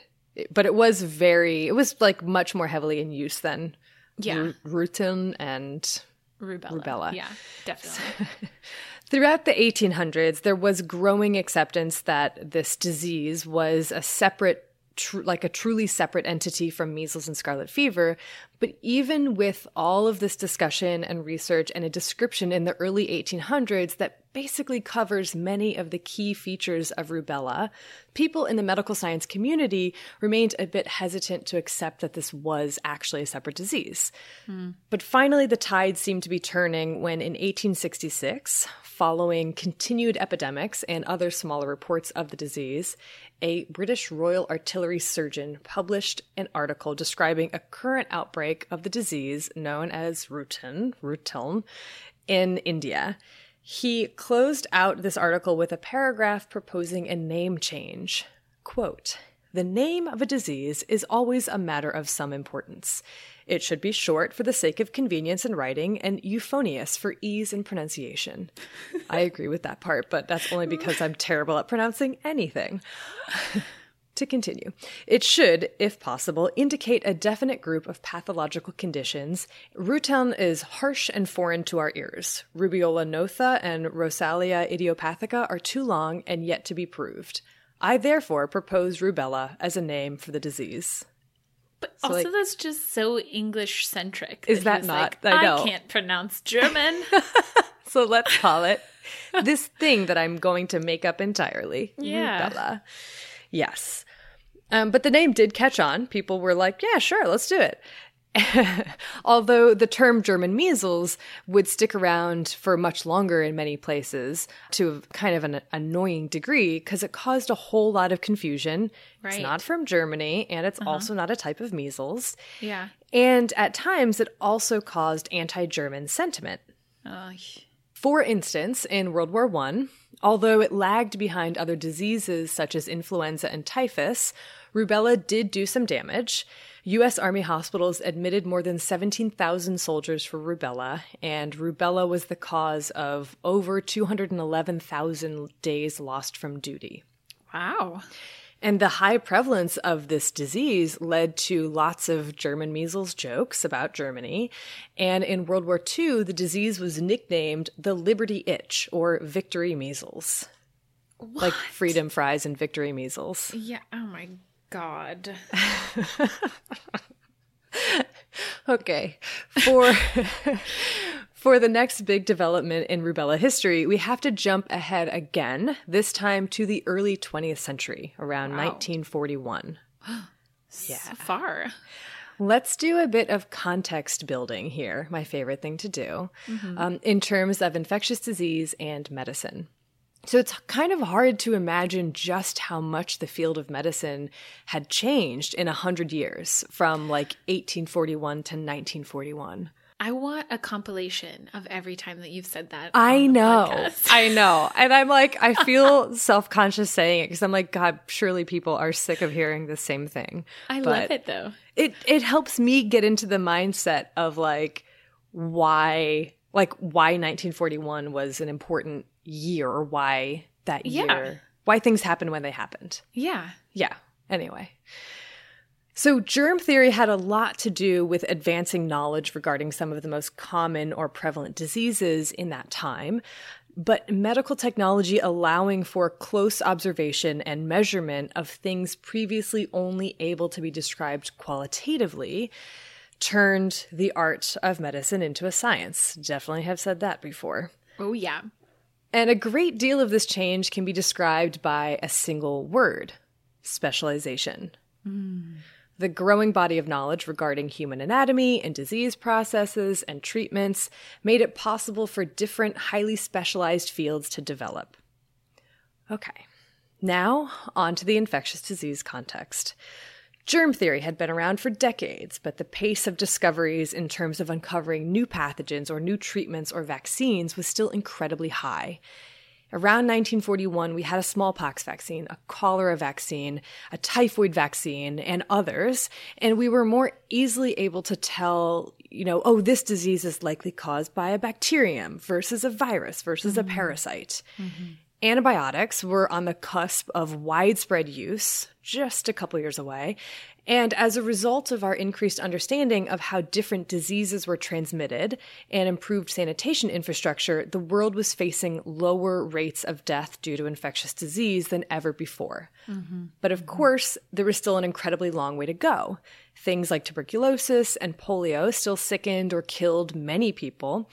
S1: but it was very, it was like much more heavily in use than
S2: Yeah.
S1: Ru- Rutin and
S2: Rubella.
S1: Rubella.
S2: Yeah, definitely.
S1: Throughout the 1800s, there was growing acceptance that this disease was a separate, tr- like a truly separate entity from measles and scarlet fever. But even with all of this discussion and research and a description in the early 1800s that basically covers many of the key features of rubella, people in the medical science community remained a bit hesitant to accept that this was actually a separate disease. Hmm. But finally, the tide seemed to be turning when in 1866, following continued epidemics and other smaller reports of the disease, a British Royal Artillery surgeon published an article describing a current outbreak of the disease known as Rutin, Rutiln, in India. He closed out this article with a paragraph proposing a name change. Quote, the name of a disease is always a matter of some importance. It should be short for the sake of convenience in writing and euphonious for ease in pronunciation. I agree with that part, but that's only because I'm terrible at pronouncing anything. To continue, it should, if possible, indicate a definite group of pathological conditions. Ruteln is harsh and foreign to our ears. Rubiola notha and Rosalia idiopathica are too long and yet to be proved. I therefore propose rubella as a name for the disease.
S2: But also,
S1: like-
S2: that's just so English centric.
S1: Is that not? I
S2: I,
S1: know.
S2: can't pronounce German.
S1: So let's call it this thing that I'm going to make up entirely.
S2: Yeah.
S1: Rubella. Yes. Um, but the name did catch on. People were like, yeah, sure, let's do it. Although the term German measles would stick around for much longer in many places to kind of an annoying degree because it caused a whole lot of confusion. It's not from Germany and it's also not a type of measles.
S2: yeah.
S1: And at times it also caused anti German sentiment.
S2: Oh,
S1: For instance, in World War I, although it lagged behind other diseases such as influenza and typhus, rubella did do some damage. U.S. Army hospitals admitted more than 17,000 soldiers for rubella, and rubella was the cause of over 211,000 days lost from duty.
S2: wow.
S1: And the high prevalence of this disease led to lots of German measles jokes about Germany. And in World War II, the disease was nicknamed the Liberty Itch or Victory Measles. Like freedom fries and victory measles.
S2: Yeah. Oh my god.
S1: Okay. For for the next big development in rubella history, we have to jump ahead again, this time to the early 20th century, around 1941.
S2: So far.
S1: Let's do a bit of context building here, my favorite thing to do, um, in terms of infectious disease and medicine. So it's kind of hard to imagine just how much the field of medicine had changed in a hundred years from like 1841 to 1941.
S2: I want a compilation of every time that you've said that.
S1: I know.
S2: podcast.
S1: I know. And I'm like, I feel self conscious saying it because I'm like, God, surely people are sick of hearing the same thing.
S2: I
S1: But-
S2: love it though.
S1: it it helps me get into the mindset of like why like why 1941 was an important year or why that
S2: Yeah.
S1: year why things happened when they happened
S2: Yeah.
S1: yeah anyway So, germ theory had a lot to do with advancing knowledge regarding some of the most common or prevalent diseases in that time. But medical technology allowing for close observation and measurement of things previously only able to be described qualitatively turned the art of medicine into a science. Definitely have said that before.
S2: Oh, yeah.
S1: And a great deal of this change can be described by a single word specialization. Mm. The growing body of knowledge regarding human anatomy and disease processes and treatments made it possible for different highly specialized fields to develop. Okay, now on to the infectious disease context. Germ theory had been around for decades, but the pace of discoveries in terms of uncovering new pathogens or new treatments or vaccines was still incredibly high. Around 1941, we had a smallpox vaccine, a cholera vaccine, a typhoid vaccine, and others. And we were more easily able to tell, you know, oh, this disease is likely caused by a bacterium versus a virus versus mm-hmm. a parasite. Mm-hmm. Antibiotics were on the cusp of widespread use, just a couple years away, and as a result of our increased understanding of how different diseases were transmitted and improved sanitation infrastructure, the world was facing lower rates of death due to infectious disease than ever before. Mm-hmm. But of mm-hmm. course, there was still an incredibly long way to go. Things like tuberculosis and polio still sickened or killed many people,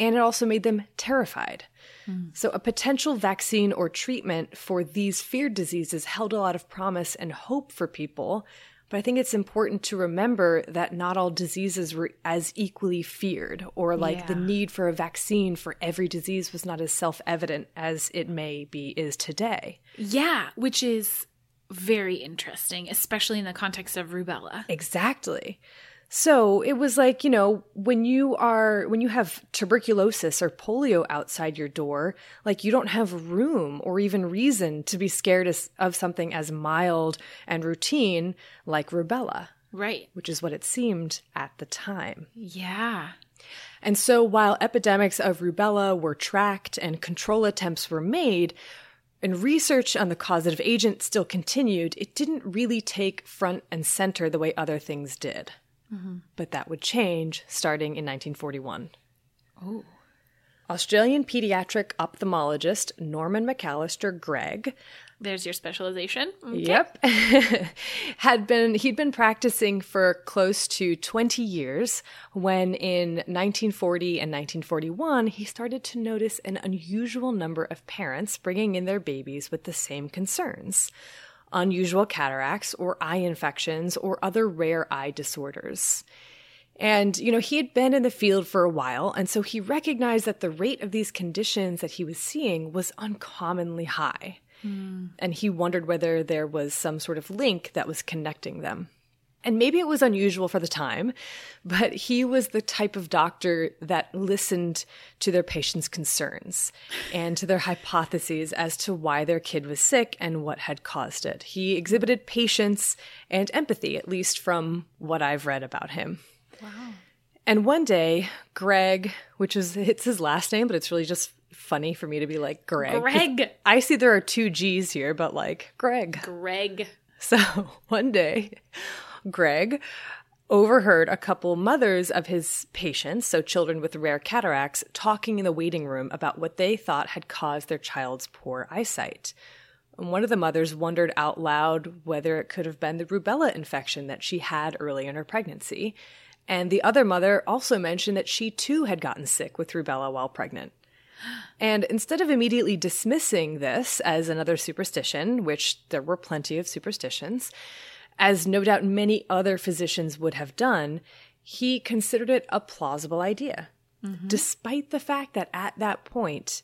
S1: and it also made them terrified. Mm. So, a potential vaccine or treatment for these feared diseases held a lot of promise and hope for people but I think it's important to remember that not all diseases were as equally feared, or like yeah. the need for a vaccine for every disease was not as self evident as it may be is today.
S2: Yeah, which is very interesting, especially in the context of rubella.
S1: Exactly. So it was like, you know, when you are, when you have tuberculosis or polio outside your door, like you don't have room or even reason to be scared of something as mild and routine like rubella.
S2: Right.
S1: Which is what it seemed at the time.
S2: Yeah.
S1: And so while epidemics of rubella were tracked and control attempts were made, and research on the causative agent still continued, it didn't really take front and center the way other things did. Mm-hmm. But that would change starting in 1941.
S2: Oh.
S1: Australian pediatric ophthalmologist Norman McAllister Gregg
S2: there's your specialization.
S1: Okay. Yep. had been he'd been practicing for close to 20 years when in 1940 and 1941 he started to notice an unusual number of parents bringing in their babies with the same concerns unusual cataracts or eye infections or other rare eye disorders. And, you know, he had been in the field for a while, and so he recognized that the rate of these conditions that he was seeing was uncommonly high. Mm. And he wondered whether there was some sort of link that was connecting them. And maybe it was unusual for the time, but he was the type of doctor that listened to their patients' concerns and to their hypotheses as to why their kid was sick and what had caused it. He exhibited patience and empathy, at least from what I've read about him.
S2: Wow.
S1: And one day, Greg, which is it's his last name, but it's really just funny for me to be like Greg.
S2: Greg.
S1: I see there are two G's here, but like Greg.
S2: Greg.
S1: So one day, Greg overheard a couple mothers of his patients, so children with rare cataracts, talking in the waiting room about what they thought had caused their child's poor eyesight. One of the mothers wondered out loud whether it could have been the rubella infection that she had early in her pregnancy. And the other mother also mentioned that she too had gotten sick with rubella while pregnant. And instead of immediately dismissing this as another superstition, which there were plenty of superstitions, as no doubt many other physicians would have done, he considered it a plausible idea, mm-hmm. despite the fact that at that point,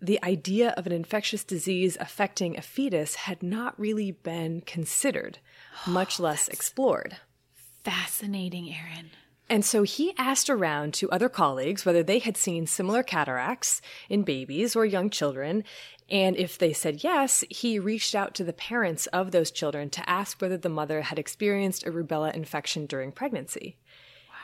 S1: the idea of an infectious disease affecting a fetus had not really been considered, much less explored.
S2: Fascinating, Erin.
S1: And so he asked around to other colleagues whether they had seen similar cataracts in babies or young children and if they said yes, he reached out to the parents of those children to ask whether the mother had experienced a rubella infection during pregnancy.
S2: Wow.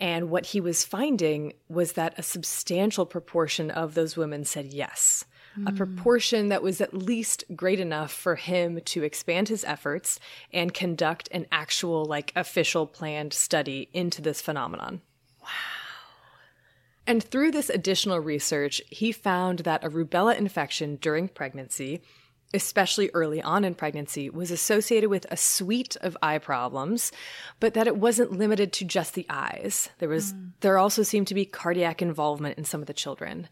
S1: And what he was finding was that a substantial proportion of those women said yes. A hmm. proportion that was at least great enough for him to expand his efforts and conduct an actual, like, official planned study into this phenomenon. Wow. And through this additional research, he found that a rubella infection during pregnancy, especially early on in pregnancy, was associated with a suite of eye problems, but that it wasn't limited to just the eyes. There was hmm. there also seemed to be cardiac involvement in some of the children.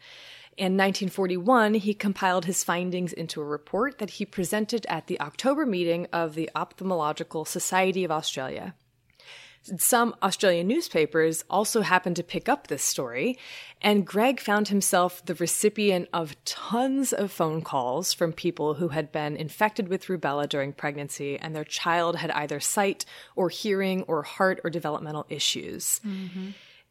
S1: In 1941, he compiled his findings into a report that he presented at the October meeting of the Ophthalmological Society of Australia. Some Australian newspapers also happened to pick up this story, and Greg found himself the recipient of tons of phone calls from people who had been infected with rubella during pregnancy and their child had either sight or hearing or heart or developmental issues. Mm-hmm.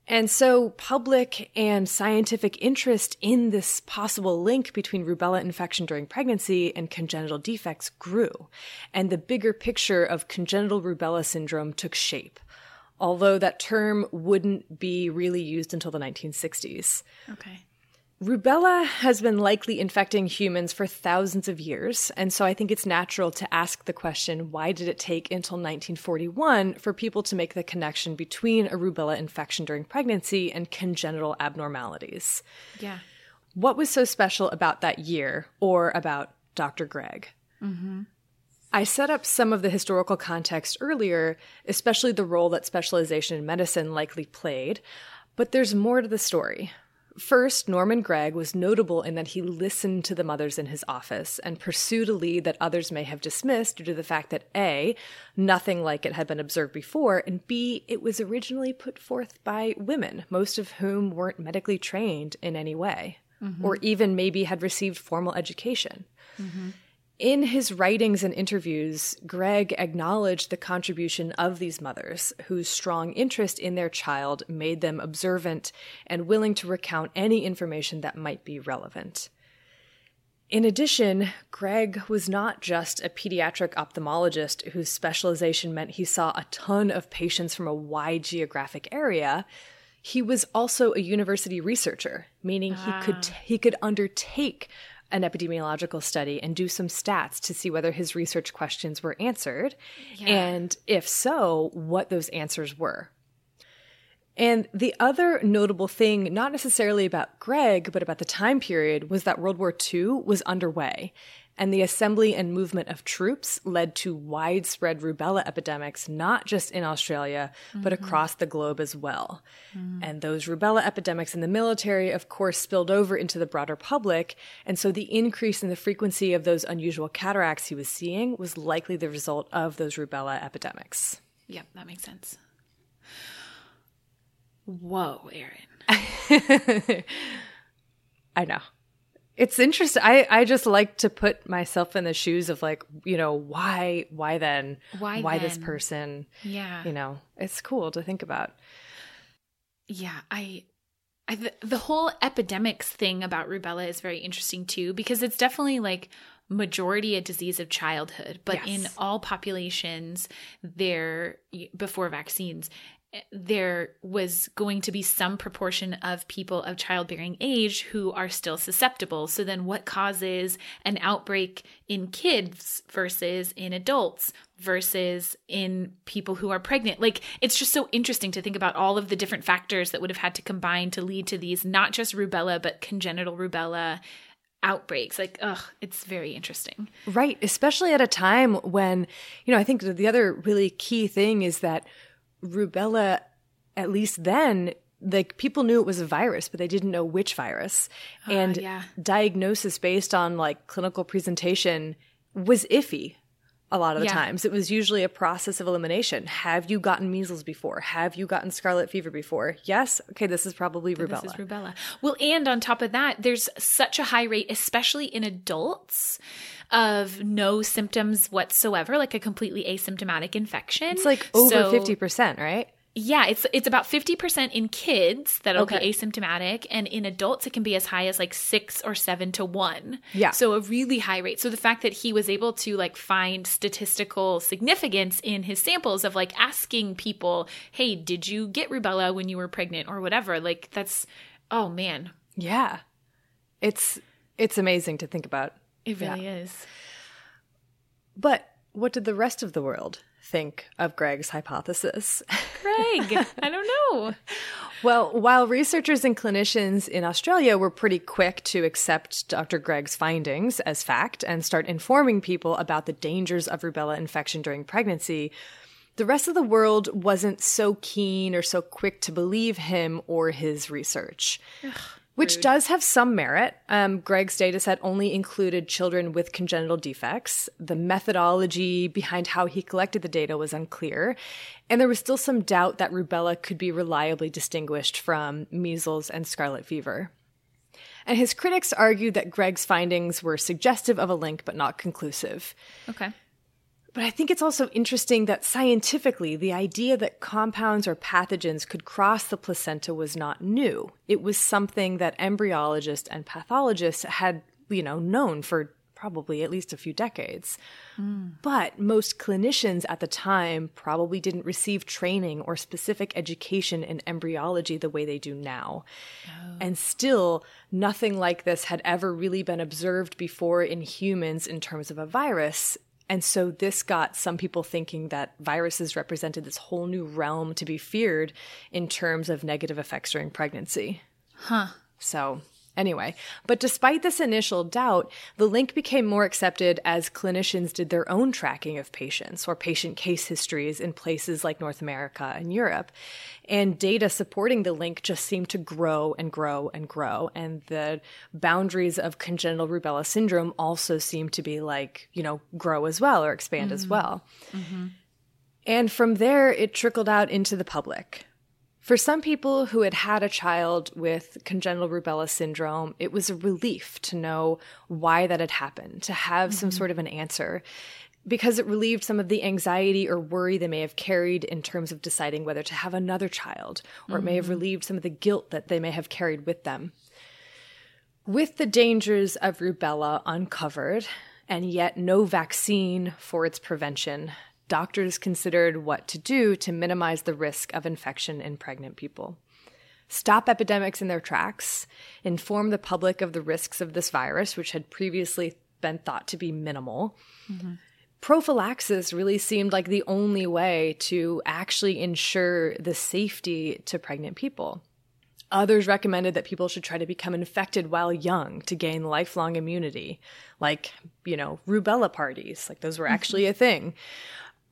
S1: And so, public and scientific interest in this possible link between rubella infection during pregnancy and congenital defects grew, and the bigger picture of congenital rubella syndrome took shape, although that term wouldn't be really used until the 1960s.
S2: Okay.
S1: Rubella has been likely infecting humans for thousands of years, and so I think it's natural to ask the question why did it take until 1941 for people to make the connection between a rubella infection during pregnancy and congenital abnormalities?
S2: Yeah.
S1: What was so special about that year or about Dr. Gregg? Mm-hmm. I set up some of the historical context earlier, especially the role that specialization in medicine likely played, but there's more to the story. First, Norman Gregg was notable in that he listened to the mothers in his office and pursued a lead that others may have dismissed due to the fact that A, nothing like it had been observed before, and B, it was originally put forth by women, most of whom weren't medically trained in any way, mm-hmm. or even maybe had received formal education. Mm-hmm. In his writings and interviews, Gregg acknowledged the contribution of these mothers, whose strong interest in their child made them observant and willing to recount any information that might be relevant. In addition, Gregg was not just a pediatric ophthalmologist whose specialization meant he saw a ton of patients from a wide geographic area. He was also a university researcher, meaning he could ah. he could undertake an epidemiological study and do some stats to see whether his research questions were answered, and if so, what those answers were. And the other notable thing, not necessarily about Greg, but about the time period, was that World War II was underway. And the assembly and movement of troops led to widespread rubella epidemics, not just in Australia, but mm-hmm. across the globe as well. Mm-hmm. And those rubella epidemics in the military, of course, spilled over into the broader public. And so the increase in the frequency of those unusual cataracts he was seeing was likely the result of those rubella epidemics.
S2: Yep, that makes sense. Whoa, Aaron.
S1: I know. It's interesting. I, I just like to put myself in the shoes of like, you know, why why then?
S2: Why
S1: this
S2: then?
S1: person?
S2: Yeah.
S1: You know, it's cool to think about.
S2: Yeah, I, I the, the whole epidemics thing about rubella is very interesting too because it's definitely like majority a disease of childhood, but in all populations there before vaccines there was going to be some proportion of people of childbearing age who are still susceptible. So then what causes an outbreak in kids versus in adults versus in people who are pregnant? Like it's just so interesting to think about all of the different factors that would have had to combine to lead to these not just rubella but congenital rubella outbreaks. Like ugh, it's very interesting.
S1: Right, especially at a time when, you know, I think the other really key thing is that rubella, at least then, like people knew it was a virus, but they didn't know which virus. Ah, and
S2: yeah.
S1: diagnosis based on like clinical presentation was iffy a lot of the
S2: Yeah.
S1: times. It was usually a process of elimination. Have you gotten measles before? Have you gotten scarlet fever before? Yes. Okay, this is probably rubella.
S2: This is rubella. Well, and on top of that, there's such a high rate, especially in adults, of no symptoms whatsoever, like a completely asymptomatic infection.
S1: it's like over
S2: So-
S1: 50%, right?
S2: Yeah, it's it's about fifty percent in kids that'll
S1: Okay.
S2: be asymptomatic, and in adults it can be as high as like six or seven to one.
S1: Yeah.
S2: so a really high rate. So the fact that he was able to like find statistical significance in his samples of like asking people, "Hey, did you get rubella when you were pregnant or whatever?" Like that's oh man,
S1: Yeah. It's It's amazing to think about.
S2: It really yeah. is.
S1: But what did the rest of the world think of Greg's hypothesis?
S2: Greg, I don't know.
S1: Well, while researchers and clinicians in Australia were pretty quick to accept Dr. Greg's findings as fact and start informing people about the dangers of rubella infection during pregnancy, the rest of the world wasn't so keen or so quick to believe him or his research. Ugh which Rude. does have some merit. Um, Greg's dataset only included children with congenital defects. The methodology behind how he collected the data was unclear. And there was still some doubt that rubella could be reliably distinguished from measles and scarlet fever. And his critics argued that Greg's findings were suggestive of a link but not conclusive.
S2: Okay.
S1: But I think it's also interesting that scientifically, the idea that compounds or pathogens could cross the placenta was not new. It was something that embryologists and pathologists had, you know, known for probably at least a few decades. Mm. But most clinicians at the time probably didn't receive training or specific education in embryology the way they do now. Oh. And still, nothing like this had ever really been observed before in humans in terms of a virus. And so this got some people thinking that viruses represented this whole new realm to be feared in terms of negative effects during pregnancy.
S2: Huh.
S1: So Anyway, but despite this initial doubt, the link became more accepted as clinicians did their own tracking of patients or patient case histories in places like North America and Europe. And data supporting the link just seemed to grow and grow and grow. And the boundaries of congenital rubella syndrome also seemed to be like, you know, grow as well or expand mm-hmm. as well. Mm-hmm. And from there, it trickled out into the public. For some people who had had a child with congenital rubella syndrome, it was a relief to know why that had happened, to have mm-hmm. some sort of an answer, because it relieved some of the anxiety or worry they may have carried in terms of deciding whether to have another child, or mm-hmm. it may have mm-hmm. relieved some of the guilt that they may have carried with them. With the dangers of rubella uncovered, and yet no vaccine for its prevention, doctors considered what to do to minimize the risk of infection in pregnant people. Stop epidemics in their tracks, inform the public of the risks of this virus, which had previously been thought to be minimal. Mm-hmm. Prophylaxis really seemed like the only way to actually ensure the safety to pregnant people. Others recommended that people should try to become infected while young to gain lifelong immunity, like, you know, rubella parties. Like, those were actually a thing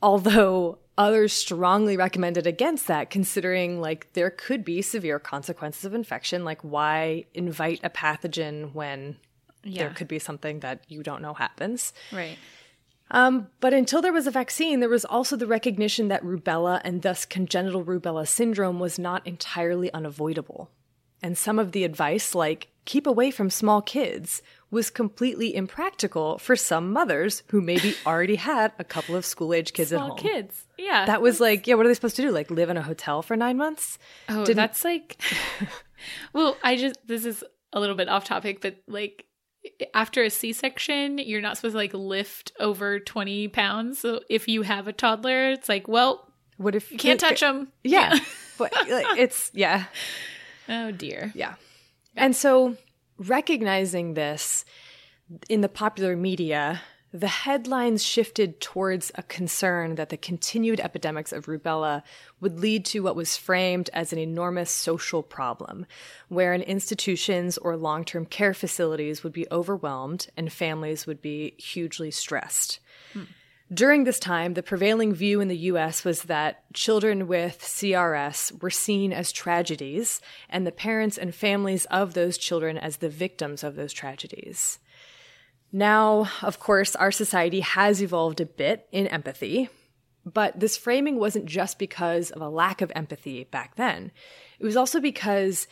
S1: although others strongly recommended against that considering like there could be severe consequences of infection like why invite a pathogen when yeah. there could be something that you don't know happens
S2: right
S1: um, but until there was a vaccine, there was also the recognition that rubella and thus congenital rubella syndrome was not entirely unavoidable. And some of the advice, like keep away from small kids, was completely impractical for some mothers who maybe already had a couple of school age kids
S2: Small
S1: at home.
S2: kids. Yeah.
S1: That was like, yeah, what are they supposed to do? Like live in a hotel for nine months?
S2: Oh, Didn't... that's like, well, I just, this is a little bit off topic, but like after a C section, you're not supposed to like lift over 20 pounds. So if you have a toddler, it's like, well, what if you can't touch them?
S1: Yeah. yeah. but like, it's, yeah.
S2: Oh dear.
S1: Yeah. And so recognizing this in the popular media, the headlines shifted towards a concern that the continued epidemics of rubella would lead to what was framed as an enormous social problem, wherein institutions or long term care facilities would be overwhelmed and families would be hugely stressed. During this time, the prevailing view in the US was that children with CRS were seen as tragedies, and the parents and families of those children as the victims of those tragedies. Now, of course, our society has evolved a bit in empathy, but this framing wasn't just because of a lack of empathy back then. It was also because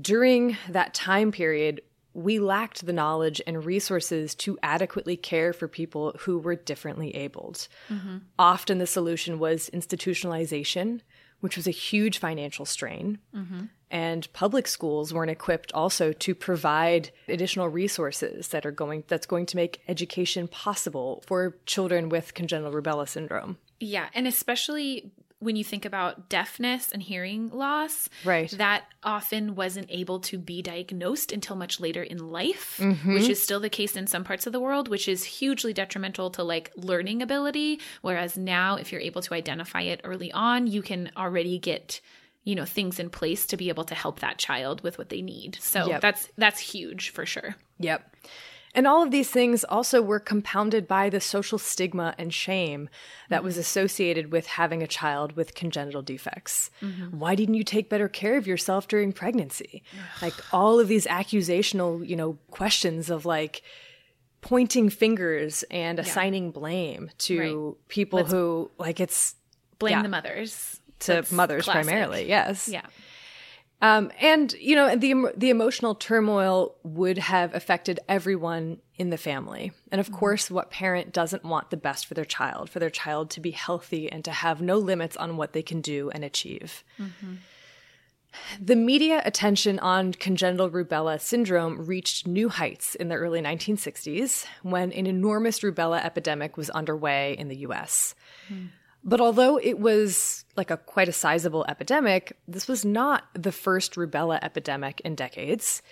S1: during that time period, we lacked the knowledge and resources to adequately care for people who were differently abled. Mm-hmm. Often the solution was institutionalization, which was a huge financial strain. Mm-hmm. And public schools weren't equipped also to provide additional resources that are going that's going to make education possible for children with congenital rubella syndrome.
S2: Yeah, and especially when you think about deafness and hearing loss,
S1: Right.
S2: that often wasn't able to be diagnosed until much later in life,
S1: Mm-hmm.
S2: which is still the case in some parts of the world, which is hugely detrimental to like learning ability. Whereas now, if you're able to identify it early on, you can already get you know things in place to be able to help that child with what they need so
S1: Yep.
S2: that's that's huge for sure
S1: Yep. And all of these things also were compounded by the social stigma and shame that was associated with having a child with congenital defects. Mm-hmm. Why didn't you take better care of yourself during pregnancy? like all of these accusational, you know, questions of like pointing fingers and assigning blame to
S2: Right.
S1: people who like it's
S2: blame
S1: Yeah.
S2: the mothers
S1: to
S2: That's
S1: mothers
S2: classic.
S1: primarily. Yes.
S2: yeah
S1: Um, and you know the the emotional turmoil would have affected everyone in the family, and of mm-hmm. course, what parent doesn't want the best for their child, for their child to be healthy and to have no limits on what they can do and achieve. Mm-hmm. The media attention on congenital rubella syndrome reached new heights in the early 1960s when an enormous rubella epidemic was underway in the US. Hmm. But although it was like a quite a sizable epidemic, this was not the first rubella epidemic in decades.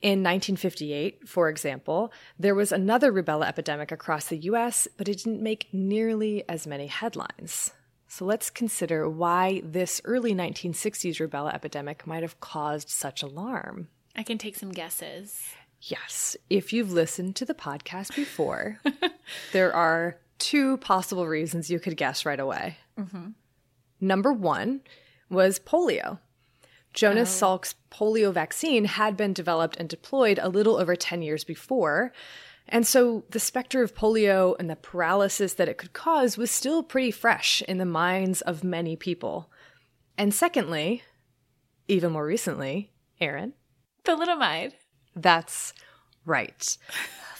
S1: In 1958, for example, there was another rubella epidemic across the US, but it didn't make nearly as many headlines. So let's consider why this early 1960s rubella epidemic might have caused such alarm.
S2: i can take some guesses
S1: Yes, if you've listened to the podcast before, there are two possible reasons you could guess right away. Mm-hmm. Number one was polio. Jonas oh. Salk's polio vaccine had been developed and deployed a little over 10 years before. And so the specter of polio and the paralysis that it could cause was still pretty fresh in the minds of many people. And secondly, even more recently, Erin,
S2: thalidomide
S1: that's right.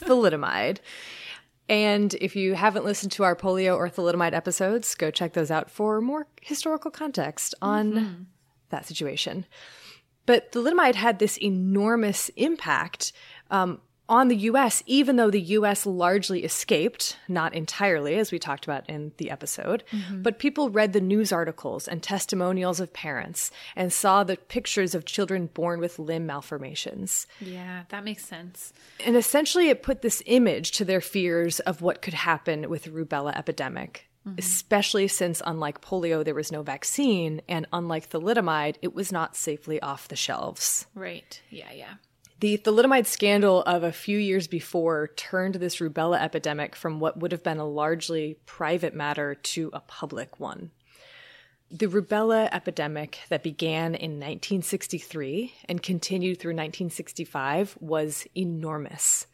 S1: Thalidomide. And if you haven't listened to our polio or thalidomide episodes, go check those out for more historical context on that situation. But thalidomide had this enormous impact um, on the US, even though the US largely escaped, not entirely, as we talked about in the episode. Mm-hmm. But people read the news articles and testimonials of parents and saw the pictures of children born with limb malformations.
S2: yeah that makes sense
S1: And essentially, it put this image to their fears of what could happen with the rubella epidemic, mm-hmm. especially since, unlike polio, there was no vaccine, and unlike thalidomide, it was not safely off the shelves.
S2: right yeah yeah
S1: The thalidomide scandal of a few years before turned this rubella epidemic from what would have been a largely private matter to a public one. The rubella epidemic that began in 1963 and continued through 1965 was enormous.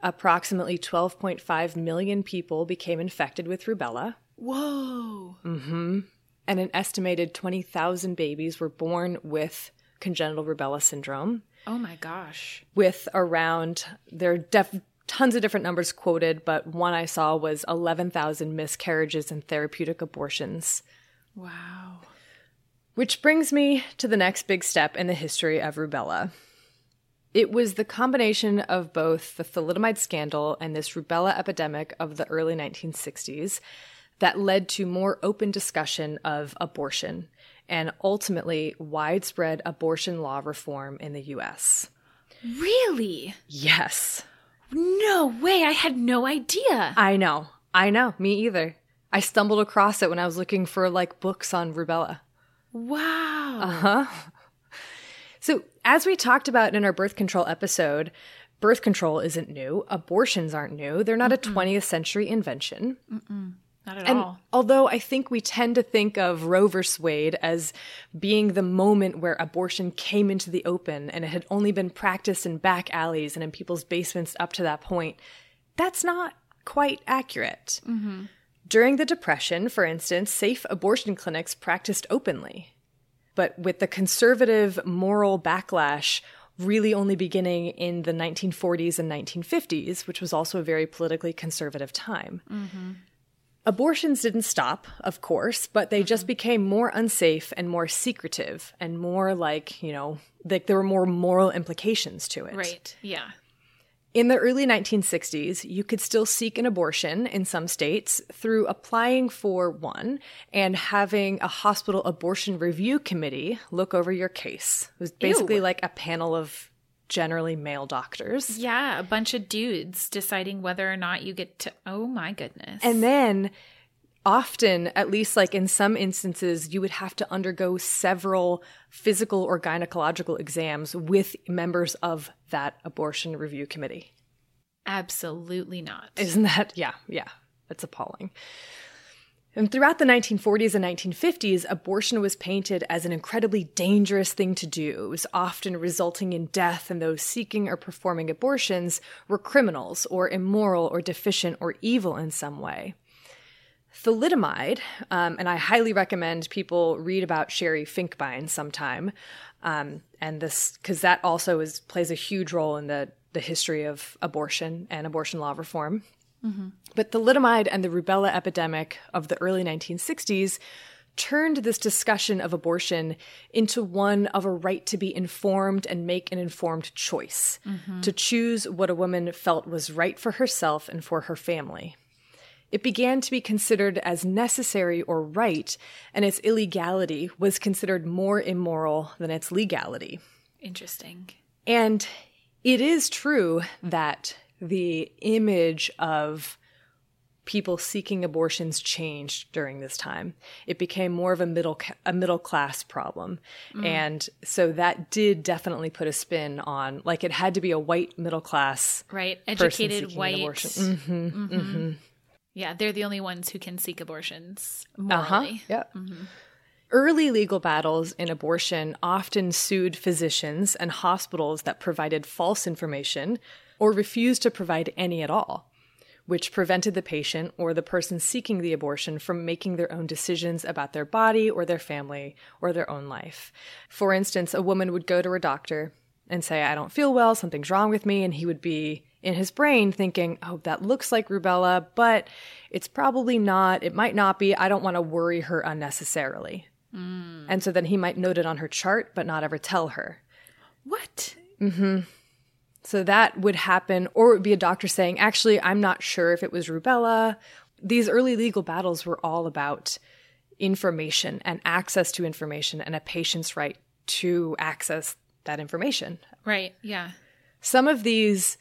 S1: Approximately 12.5 million people became infected with rubella,
S2: whoa Mm-hmm.
S1: and an estimated 20,000 babies were born with congenital rubella syndrome
S2: oh my gosh
S1: with around there are def- tons of different numbers quoted, but one I saw was 11,000 miscarriages and therapeutic abortions.
S2: wow
S1: Which brings me to the next big step in the history of rubella. It was the combination of both the thalidomide scandal and this rubella epidemic of the early 1960s that led to more open discussion of abortion and ultimately widespread abortion law reform in the US.
S2: really
S1: Yes.
S2: no way i had no idea
S1: I know. I know. Me either. I stumbled across it when I was looking for like books on rubella.
S2: wow Uh huh.
S1: So, as we talked about in our birth control episode, birth control isn't new. Abortions aren't new. They're not a 20th century invention.
S2: Not at
S1: And
S2: all
S1: although I think we tend to think of Roe vs. Wade as being the moment where abortion came into the open and it had only been practiced in back alleys and in people's basements up to that point, that's not quite accurate. Mm-hmm. During the Depression, for instance, safe abortion clinics practiced openly. But with the conservative moral backlash really only beginning in the 1940s and 1950s, which was also a very politically conservative time. Mm-hmm. Abortions didn't stop, of course, but they just mm-hmm. became more unsafe and more secretive and more like, you know, like there were more moral implications to it.
S2: right yeah
S1: In the early 1960s, you could still seek an abortion in some states through applying for one and having a hospital abortion review committee look over your case. It was basically
S2: Ew.
S1: like a panel of generally male doctors.
S2: Yeah, a bunch of dudes deciding whether or not you get to. Oh my goodness.
S1: And then often, at least like in some instances, you would have to undergo several physical or gynecological exams with members of that abortion review committee.
S2: Absolutely not.
S1: Isn't that, yeah, yeah, that's appalling. And throughout the 1940s and 1950s, abortion was painted as an incredibly dangerous thing to do. It was often resulting in death, and those seeking or performing abortions were criminals or immoral or deficient or evil in some way. Thalidomide, um, and I highly recommend people read about Sherri Finkbine sometime, um, and this because that also is plays a huge role in the the history of abortion and abortion law reform. But the thalidomide and the rubella epidemic of the early 1960s turned this discussion of abortion into one of a right to be informed and make an informed choice, mm-hmm. to choose what a woman felt was right for herself and for her family. It began to be considered as necessary or right, and its illegality was considered more immoral than its legality.
S2: Interesting.
S1: And it is true that the image of people seeking abortions changed during this time. It became more of a middle a middle class problem. Mm. And so that did definitely put a spin on like it had to be a white middle class
S2: Right. Educated
S1: seeking an
S2: white.
S1: abortion. Mhm.
S2: Yeah, they're the only ones who can seek abortions
S1: Uh-huh.
S2: morally.
S1: Yep. Early legal battles in abortion often sued physicians and hospitals that provided false information or refused to provide any at all, which prevented the patient or the person seeking the abortion from making their own decisions about their body or their family or their own life. For instance, a woman would go to her doctor and say, I don't feel well, something's wrong with me, and he would be in his brain thinking, oh, that looks like rubella, but it's probably not. It might not be. I don't want to worry her unnecessarily. Mm. And so then he might note it on her chart, but not ever tell her.
S2: What? Mm-hmm.
S1: So that would happen, or it would be a doctor saying, actually, I'm not sure if it was rubella. These early legal battles were all about information and access to information and a patient's right to access that information.
S2: Right. Yeah.
S1: Some of these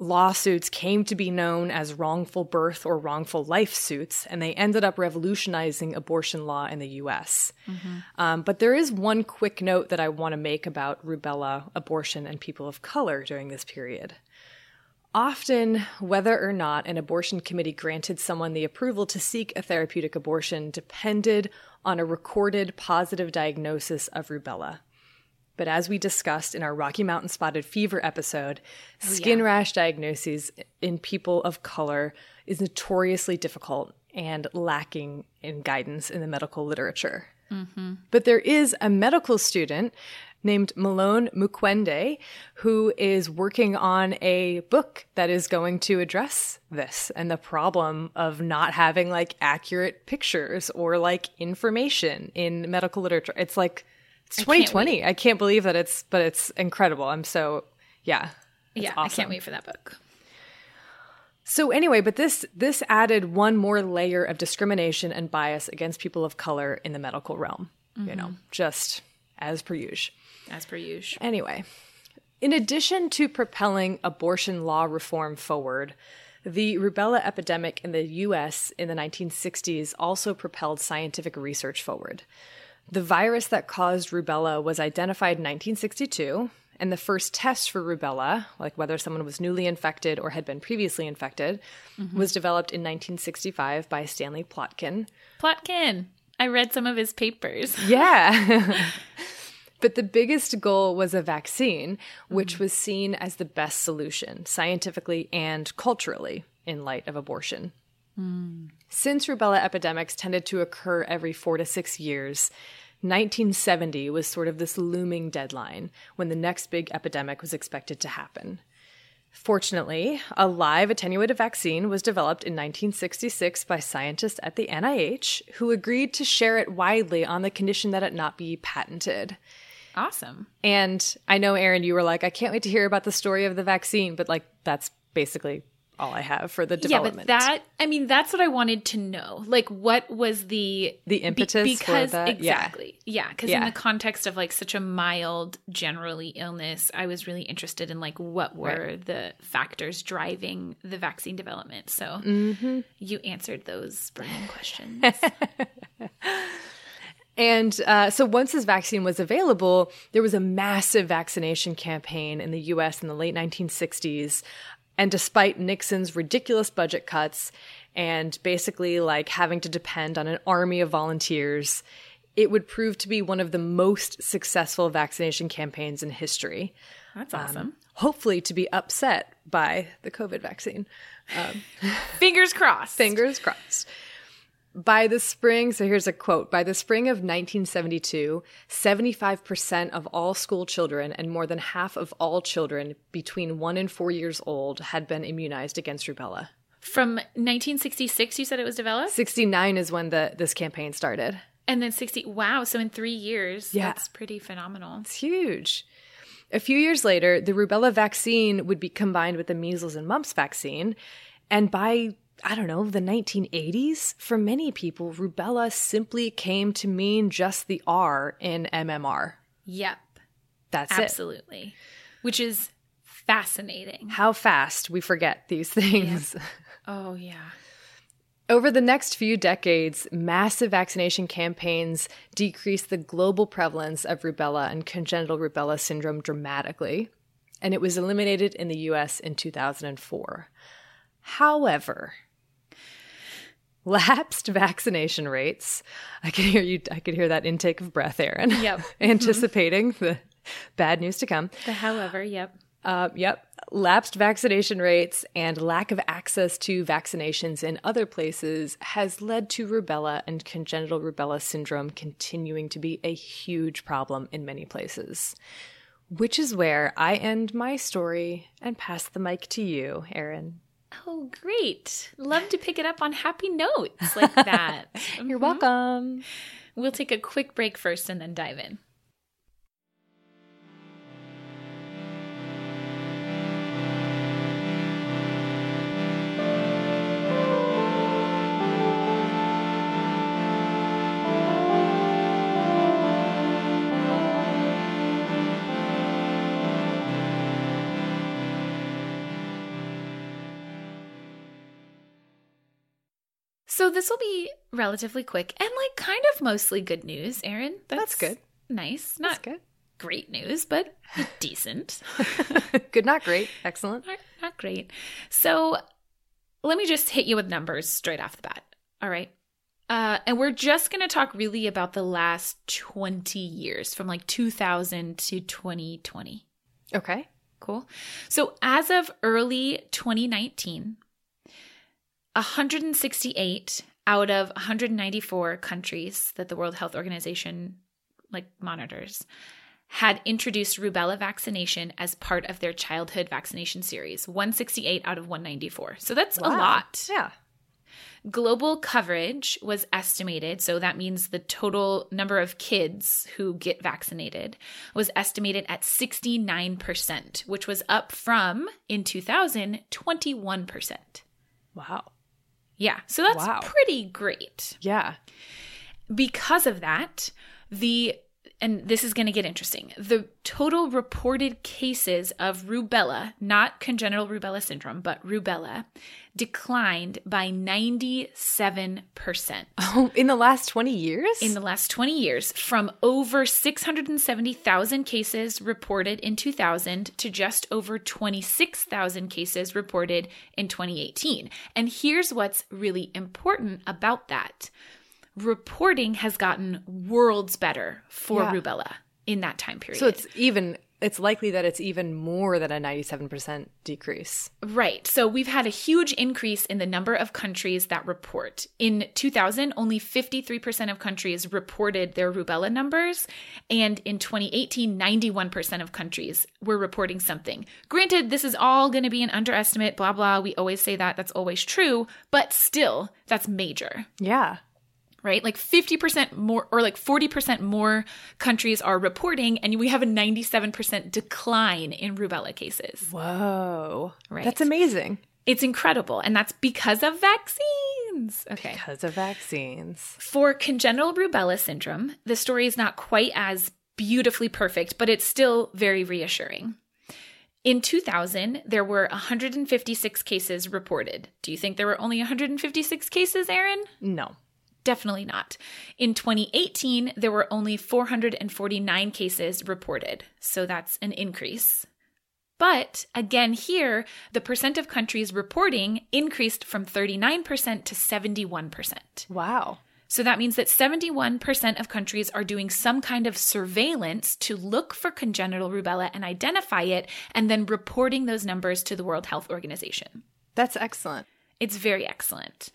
S1: lawsuits came to be known as wrongful birth or wrongful life suits, and they ended up revolutionizing abortion law in the US. Um, but there is one quick note that I want to make about rubella, abortion, and people of color during this period. Often, whether or not an abortion committee granted someone the approval to seek a therapeutic abortion depended on a recorded positive diagnosis of rubella. But as we discussed in our Rocky Mountain Spotted Fever episode, oh, skin rash diagnoses in people of color is notoriously difficult and lacking in guidance in the medical literature. Mm-hmm. But there is a medical student named Malone Mukwende who is working on a book that is going to address this and the problem of not having like accurate pictures or like information in medical literature. It's like it's
S2: can't
S1: 2020. I can't believe that it's but it's incredible. I'm so yeah.
S2: yeah. I can't wait for that book.
S1: So anyway, but this this added one more layer of discrimination and bias against people of color in the medical realm. You know, mm-hmm. just as per usual.
S2: As per usual.
S1: Anyway, in addition to propelling abortion law reform forward, the rubella epidemic in the US in the 1960s also propelled scientific research forward. The virus that caused rubella was identified in 1962, and the first test for rubella, like whether someone was newly infected or had been previously infected, mm-hmm. was developed in 1965 by Stanley Plotkin.
S2: Plotkin. I read some of his papers.
S1: Yeah. but the biggest goal was a vaccine, which mm-hmm. was seen as the best solution, scientifically and culturally, in light of abortion. Mm. Since rubella epidemics tended to occur every four to six years, 1970 was sort of this looming deadline when the next big epidemic was expected to happen. Fortunately, a live attenuated vaccine was developed in 1966 by scientists at the NIH who agreed to share it widely on the condition that it not be patented.
S2: Awesome.
S1: And I know, Erin, you were like, I can't wait to hear about the story of the vaccine, but like, that's basically all I have for the development.
S2: Yeah, but that I mean, that's what I wanted to know. Like, what was the
S1: the impetus
S2: be, because
S1: for that?
S2: exactly, yeah, because
S1: Yeah.
S2: in the context of like such a mild, generally illness, I was really interested in like what were the factors driving the vaccine development. So
S1: Mm-hmm.
S2: you answered those burning questions.
S1: And uh, so once this vaccine was available, there was a massive vaccination campaign in the US in the late 1960s. And despite Nixon's ridiculous budget cuts and basically like having to depend on an army of volunteers, it would prove to be one of the most successful vaccination campaigns in history.
S2: That's um, awesome.
S1: Hopefully, to be upset by the COVID vaccine.
S2: Um, Fingers crossed.
S1: Fingers crossed. By the spring, so here's a quote. By the spring of 1972, 75% of all school children and more than half of all children between one and four years old had been immunized against rubella.
S2: From 1966, you said it was developed,
S1: 69 is when the this campaign started.
S2: and then 60. Wow, so in three years,
S1: Yeah.
S2: that's pretty phenomenal.
S1: It's huge. A few years later, the rubella vaccine would be combined with the measles and mumps vaccine. And by, I don't know, the 1980s, for many people, rubella simply came to mean just the R in MMR.
S2: Yep.
S1: That's it.
S2: Absolutely. Which is fascinating.
S1: How fast we forget these things.
S2: Oh, yeah.
S1: Over the next few decades, massive vaccination campaigns decreased the global prevalence of rubella and congenital rubella syndrome dramatically, and it was eliminated in the US in 2004. However, lapsed vaccination rates, I can hear you I could hear that intake of breath, Erin.
S2: Yep.
S1: Anticipating the bad news to come.
S2: The however, yep.
S1: Uh, yep. Lapsed vaccination rates and lack of access to vaccinations in other places has led to rubella and congenital rubella syndrome continuing to be a huge problem in many places. Which is where I end my story and pass the mic to you, Erin.
S2: Oh, great. Love to pick it up on happy notes like that.
S1: You're
S2: Mhm.
S1: welcome.
S2: We'll take a quick break first and then dive in. This will be relatively quick and like kind of mostly good news, Erin.
S1: That's good.
S2: Nice. Not
S1: That's good.
S2: great news, but decent.
S1: good, not great. Excellent.
S2: not, not great. So let me just hit you with numbers straight off the bat. All right. Uh, and we're just going to talk really about the last 20 years from like 2000 to 2020.
S1: Okay.
S2: Cool. So as of early 2019, 168 out of 194 countries that the World Health Organization like monitors had introduced rubella vaccination as part of their childhood vaccination series. 168 out of 194. So that's a lot.
S1: Yeah.
S2: Global coverage was estimated, so that means the total number of kids who get vaccinated was estimated at 69%, which was up from in 2000 21%.
S1: Wow.
S2: Yeah, so that's
S1: Wow.
S2: pretty great.
S1: Yeah.
S2: Because of that, the and this is going to get interesting. The total reported cases of rubella, not congenital rubella syndrome, but rubella, declined by 97%.
S1: Oh, in the last 20 years?
S2: in the last 20 years from over 670,000 cases reported in 2000 to just over 26,000 cases reported in 2018. And here's what's really important about that reporting has gotten worlds better for
S1: Yeah.
S2: rubella in that time period.
S1: so it's even it's likely that it's even more than a 97% decrease.
S2: Right. So we've had a huge increase in the number of countries that report. In 2000, only 53% of countries reported their rubella numbers. And in 2018, 91% of countries were reporting something. Granted, this is all going to be an underestimate, blah, blah. We always say that. That's always true. But still, that's major.
S1: Yeah.
S2: Right? Like 50% more or like 40% more countries are reporting, and we have a 97% decline in rubella cases.
S1: Whoa.
S2: Right.
S1: That's amazing.
S2: It's incredible. And that's because of vaccines. Okay.
S1: Because of vaccines.
S2: For congenital rubella syndrome, the story is not quite as beautifully perfect, but it's still very reassuring. In 2000, there were 156 cases reported. Do you think there were only 156 cases, Erin?
S1: No.
S2: Definitely not. In 2018, there were only 449 cases reported, so that's an increase. But again, here, the percent of countries reporting increased from 39% to 71%.
S1: Wow.
S2: So that means that 71% of countries are doing some kind of surveillance to look for congenital rubella and identify it, and then reporting those numbers to the World Health Organization.
S1: That's excellent.
S2: It's very excellent.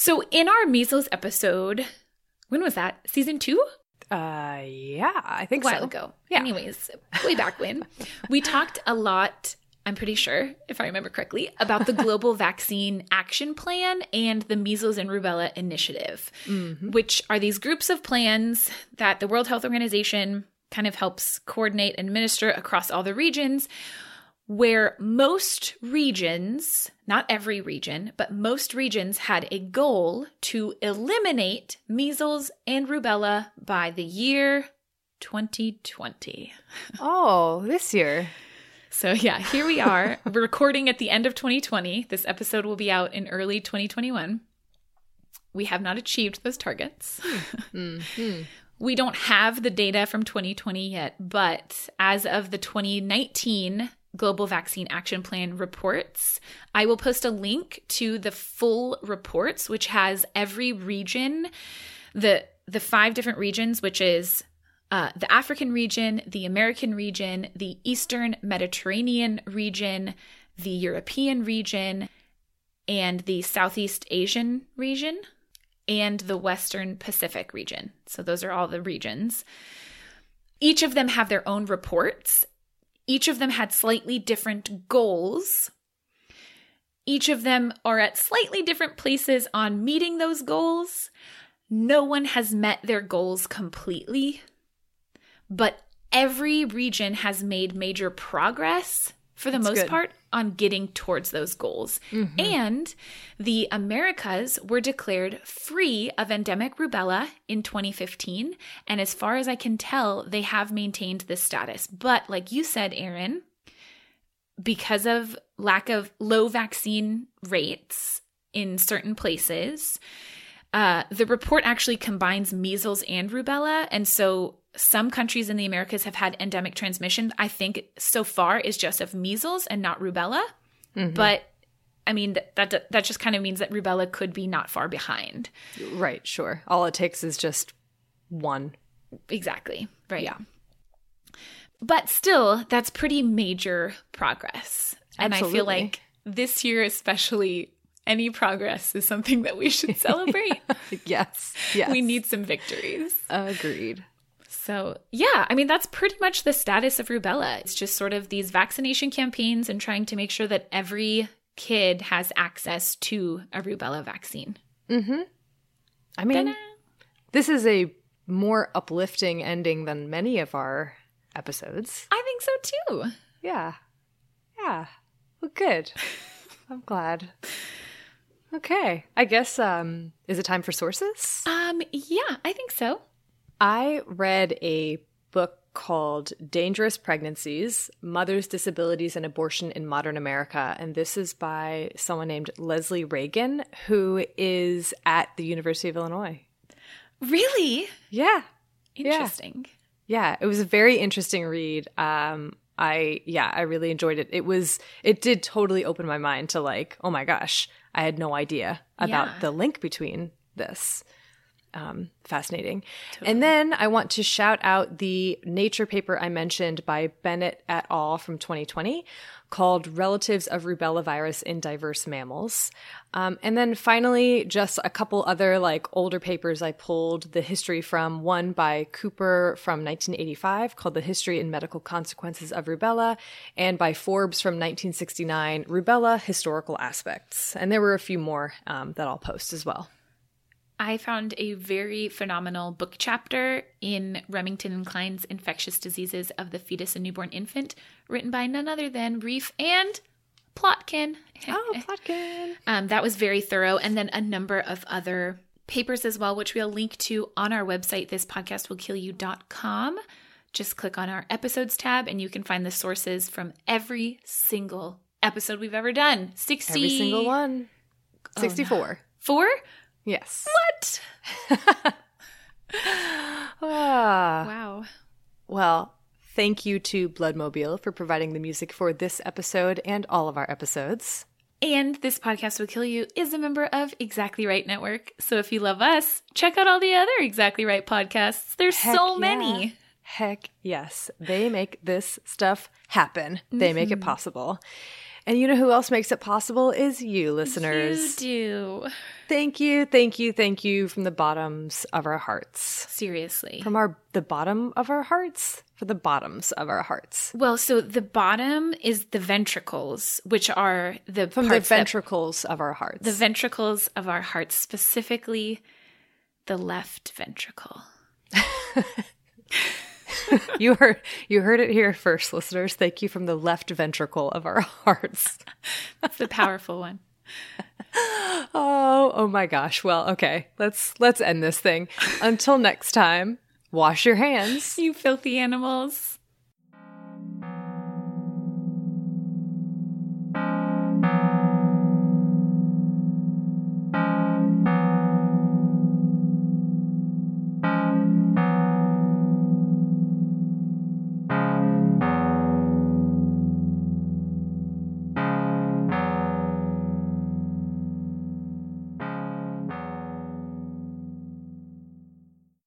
S2: So, in our measles episode, when was that? Season two?
S1: Uh, yeah, I think
S2: A while
S1: so.
S2: ago.
S1: Yeah.
S2: Anyways, way back when, we talked a lot, I'm pretty sure, if I remember correctly, about the Global Vaccine Action Plan and the Measles and Rubella Initiative, which are these groups of plans that the World Health Organization kind of helps coordinate and administer across all the regions where most regions, not every region, but most regions had a goal to eliminate measles and rubella by the year 2020.
S1: Oh, this year.
S2: So, yeah, here we are. We're recording at the end of 2020. This episode will be out in early 2021. We have not achieved those targets. Hmm. Mm-hmm. We don't have the data from 2020 yet, but as of the 2019 Global Vaccine Action Plan reports, I will post a link to the full reports, which has every region, the the five different regions, which is uh, the African region, the American region, the Eastern Mediterranean region, the European region, and the Southeast Asian region, and the Western Pacific region. So those are all the regions. Each of them have their own reports. Each of them had slightly different goals. Each of them are at slightly different places on meeting those goals. No one has met their goals completely, but every region has made major progress for the
S1: That's
S2: most
S1: good.
S2: part on getting towards those goals. Mm-hmm. And the Americas were declared free of endemic rubella in 2015. And as far as I can tell, they have maintained this status. But like you said, Erin, because of lack of low vaccine rates in certain places, uh, the report actually combines measles and rubella. And so some countries in the Americas have had endemic transmission. I think so far is just of measles and not rubella. But I mean, that, that that just kind of means that rubella could be not far behind.
S1: Right, sure. All it takes is just one.
S2: Exactly. Right.
S1: Yeah.
S2: But still, that's pretty major progress. And I feel like this year, especially, any progress is something that we should celebrate.
S1: Yes. Yes.
S2: We need some victories.
S1: Agreed.
S2: So, yeah, I mean, that's pretty much the status of rubella. It's just sort of these vaccination campaigns and trying to make sure that every kid has access to a rubella vaccine. Mm-hmm.
S1: I mean, this is a more uplifting ending than many of our episodes.
S2: I think so too.
S1: Yeah. Yeah. Well, good. I'm glad. Okay. I guess um is it time for sources?
S2: Um, yeah, I think so.
S1: I read a book called Dangerous Pregnancies Mothers, Disabilities, and Abortion in Modern America. And this is by someone named Leslie Reagan, who is at the University of Illinois.
S2: Really
S1: Yeah.
S2: interesting.
S1: Yeah. It was a very interesting read. Um, I, yeah, I really enjoyed it. It was, it did totally open my mind to like, oh my gosh, I had no idea about
S2: Yeah.
S1: the link between this. Um, fascinating. And then I want to shout out the Nature paper I mentioned by Bennett et al. from 2020 called Relatives of Rubella Virus in Diverse Mammals. Um, and then finally, just a couple other like older papers I pulled the history from one by Cooper from 1985 called The History and Medical Consequences of Rubella, and by Forbes from 1969, Rubella Historical Aspects. And there were a few more um, that I'll post as well.
S2: I found a very phenomenal book chapter in Remington and Klein's Infectious Diseases of the Fetus and Newborn Infant, written by none other than Reef and Plotkin.
S1: Oh, Plotkin.
S2: Um, that was very thorough. And then a number of other papers as well, which we'll link to on our website, thispodcastwillkillyou.com. Just click on our episodes tab and you can find the sources from every single episode we've ever done. 60.
S1: Every single one.
S2: Oh,
S1: 64.
S2: Four?
S1: Yes.
S2: What?
S1: Ah.
S2: Wow.
S1: Well, thank you to Bloodmobile for providing the music for this episode and all of our episodes.
S2: And this podcast will kill you is a member of Exactly Right Network. So if you love us, check out all the other Exactly Right podcasts. There's
S1: Heck
S2: so
S1: yeah.
S2: many.
S1: Heck yes. They make this stuff happen. They make it possible. And you know who else makes it possible is you, listeners.
S2: You do.
S1: Thank you, thank you, thank you from the bottoms of our hearts.
S2: Seriously.
S1: From our the bottom of our hearts? For the bottoms of our hearts.
S2: Well, so the bottom is the ventricles, which are the
S1: From the
S2: parts that-
S1: ventricles of our hearts.
S2: the ventricles of our hearts, specifically the left ventricle.
S1: you heard you heard it here first, listeners. Thank you from the left ventricle of our hearts.
S2: That's the powerful one.
S1: Oh, oh my gosh. Well, okay. Let's let's end this thing. Until next time, wash your hands.
S2: You filthy animals.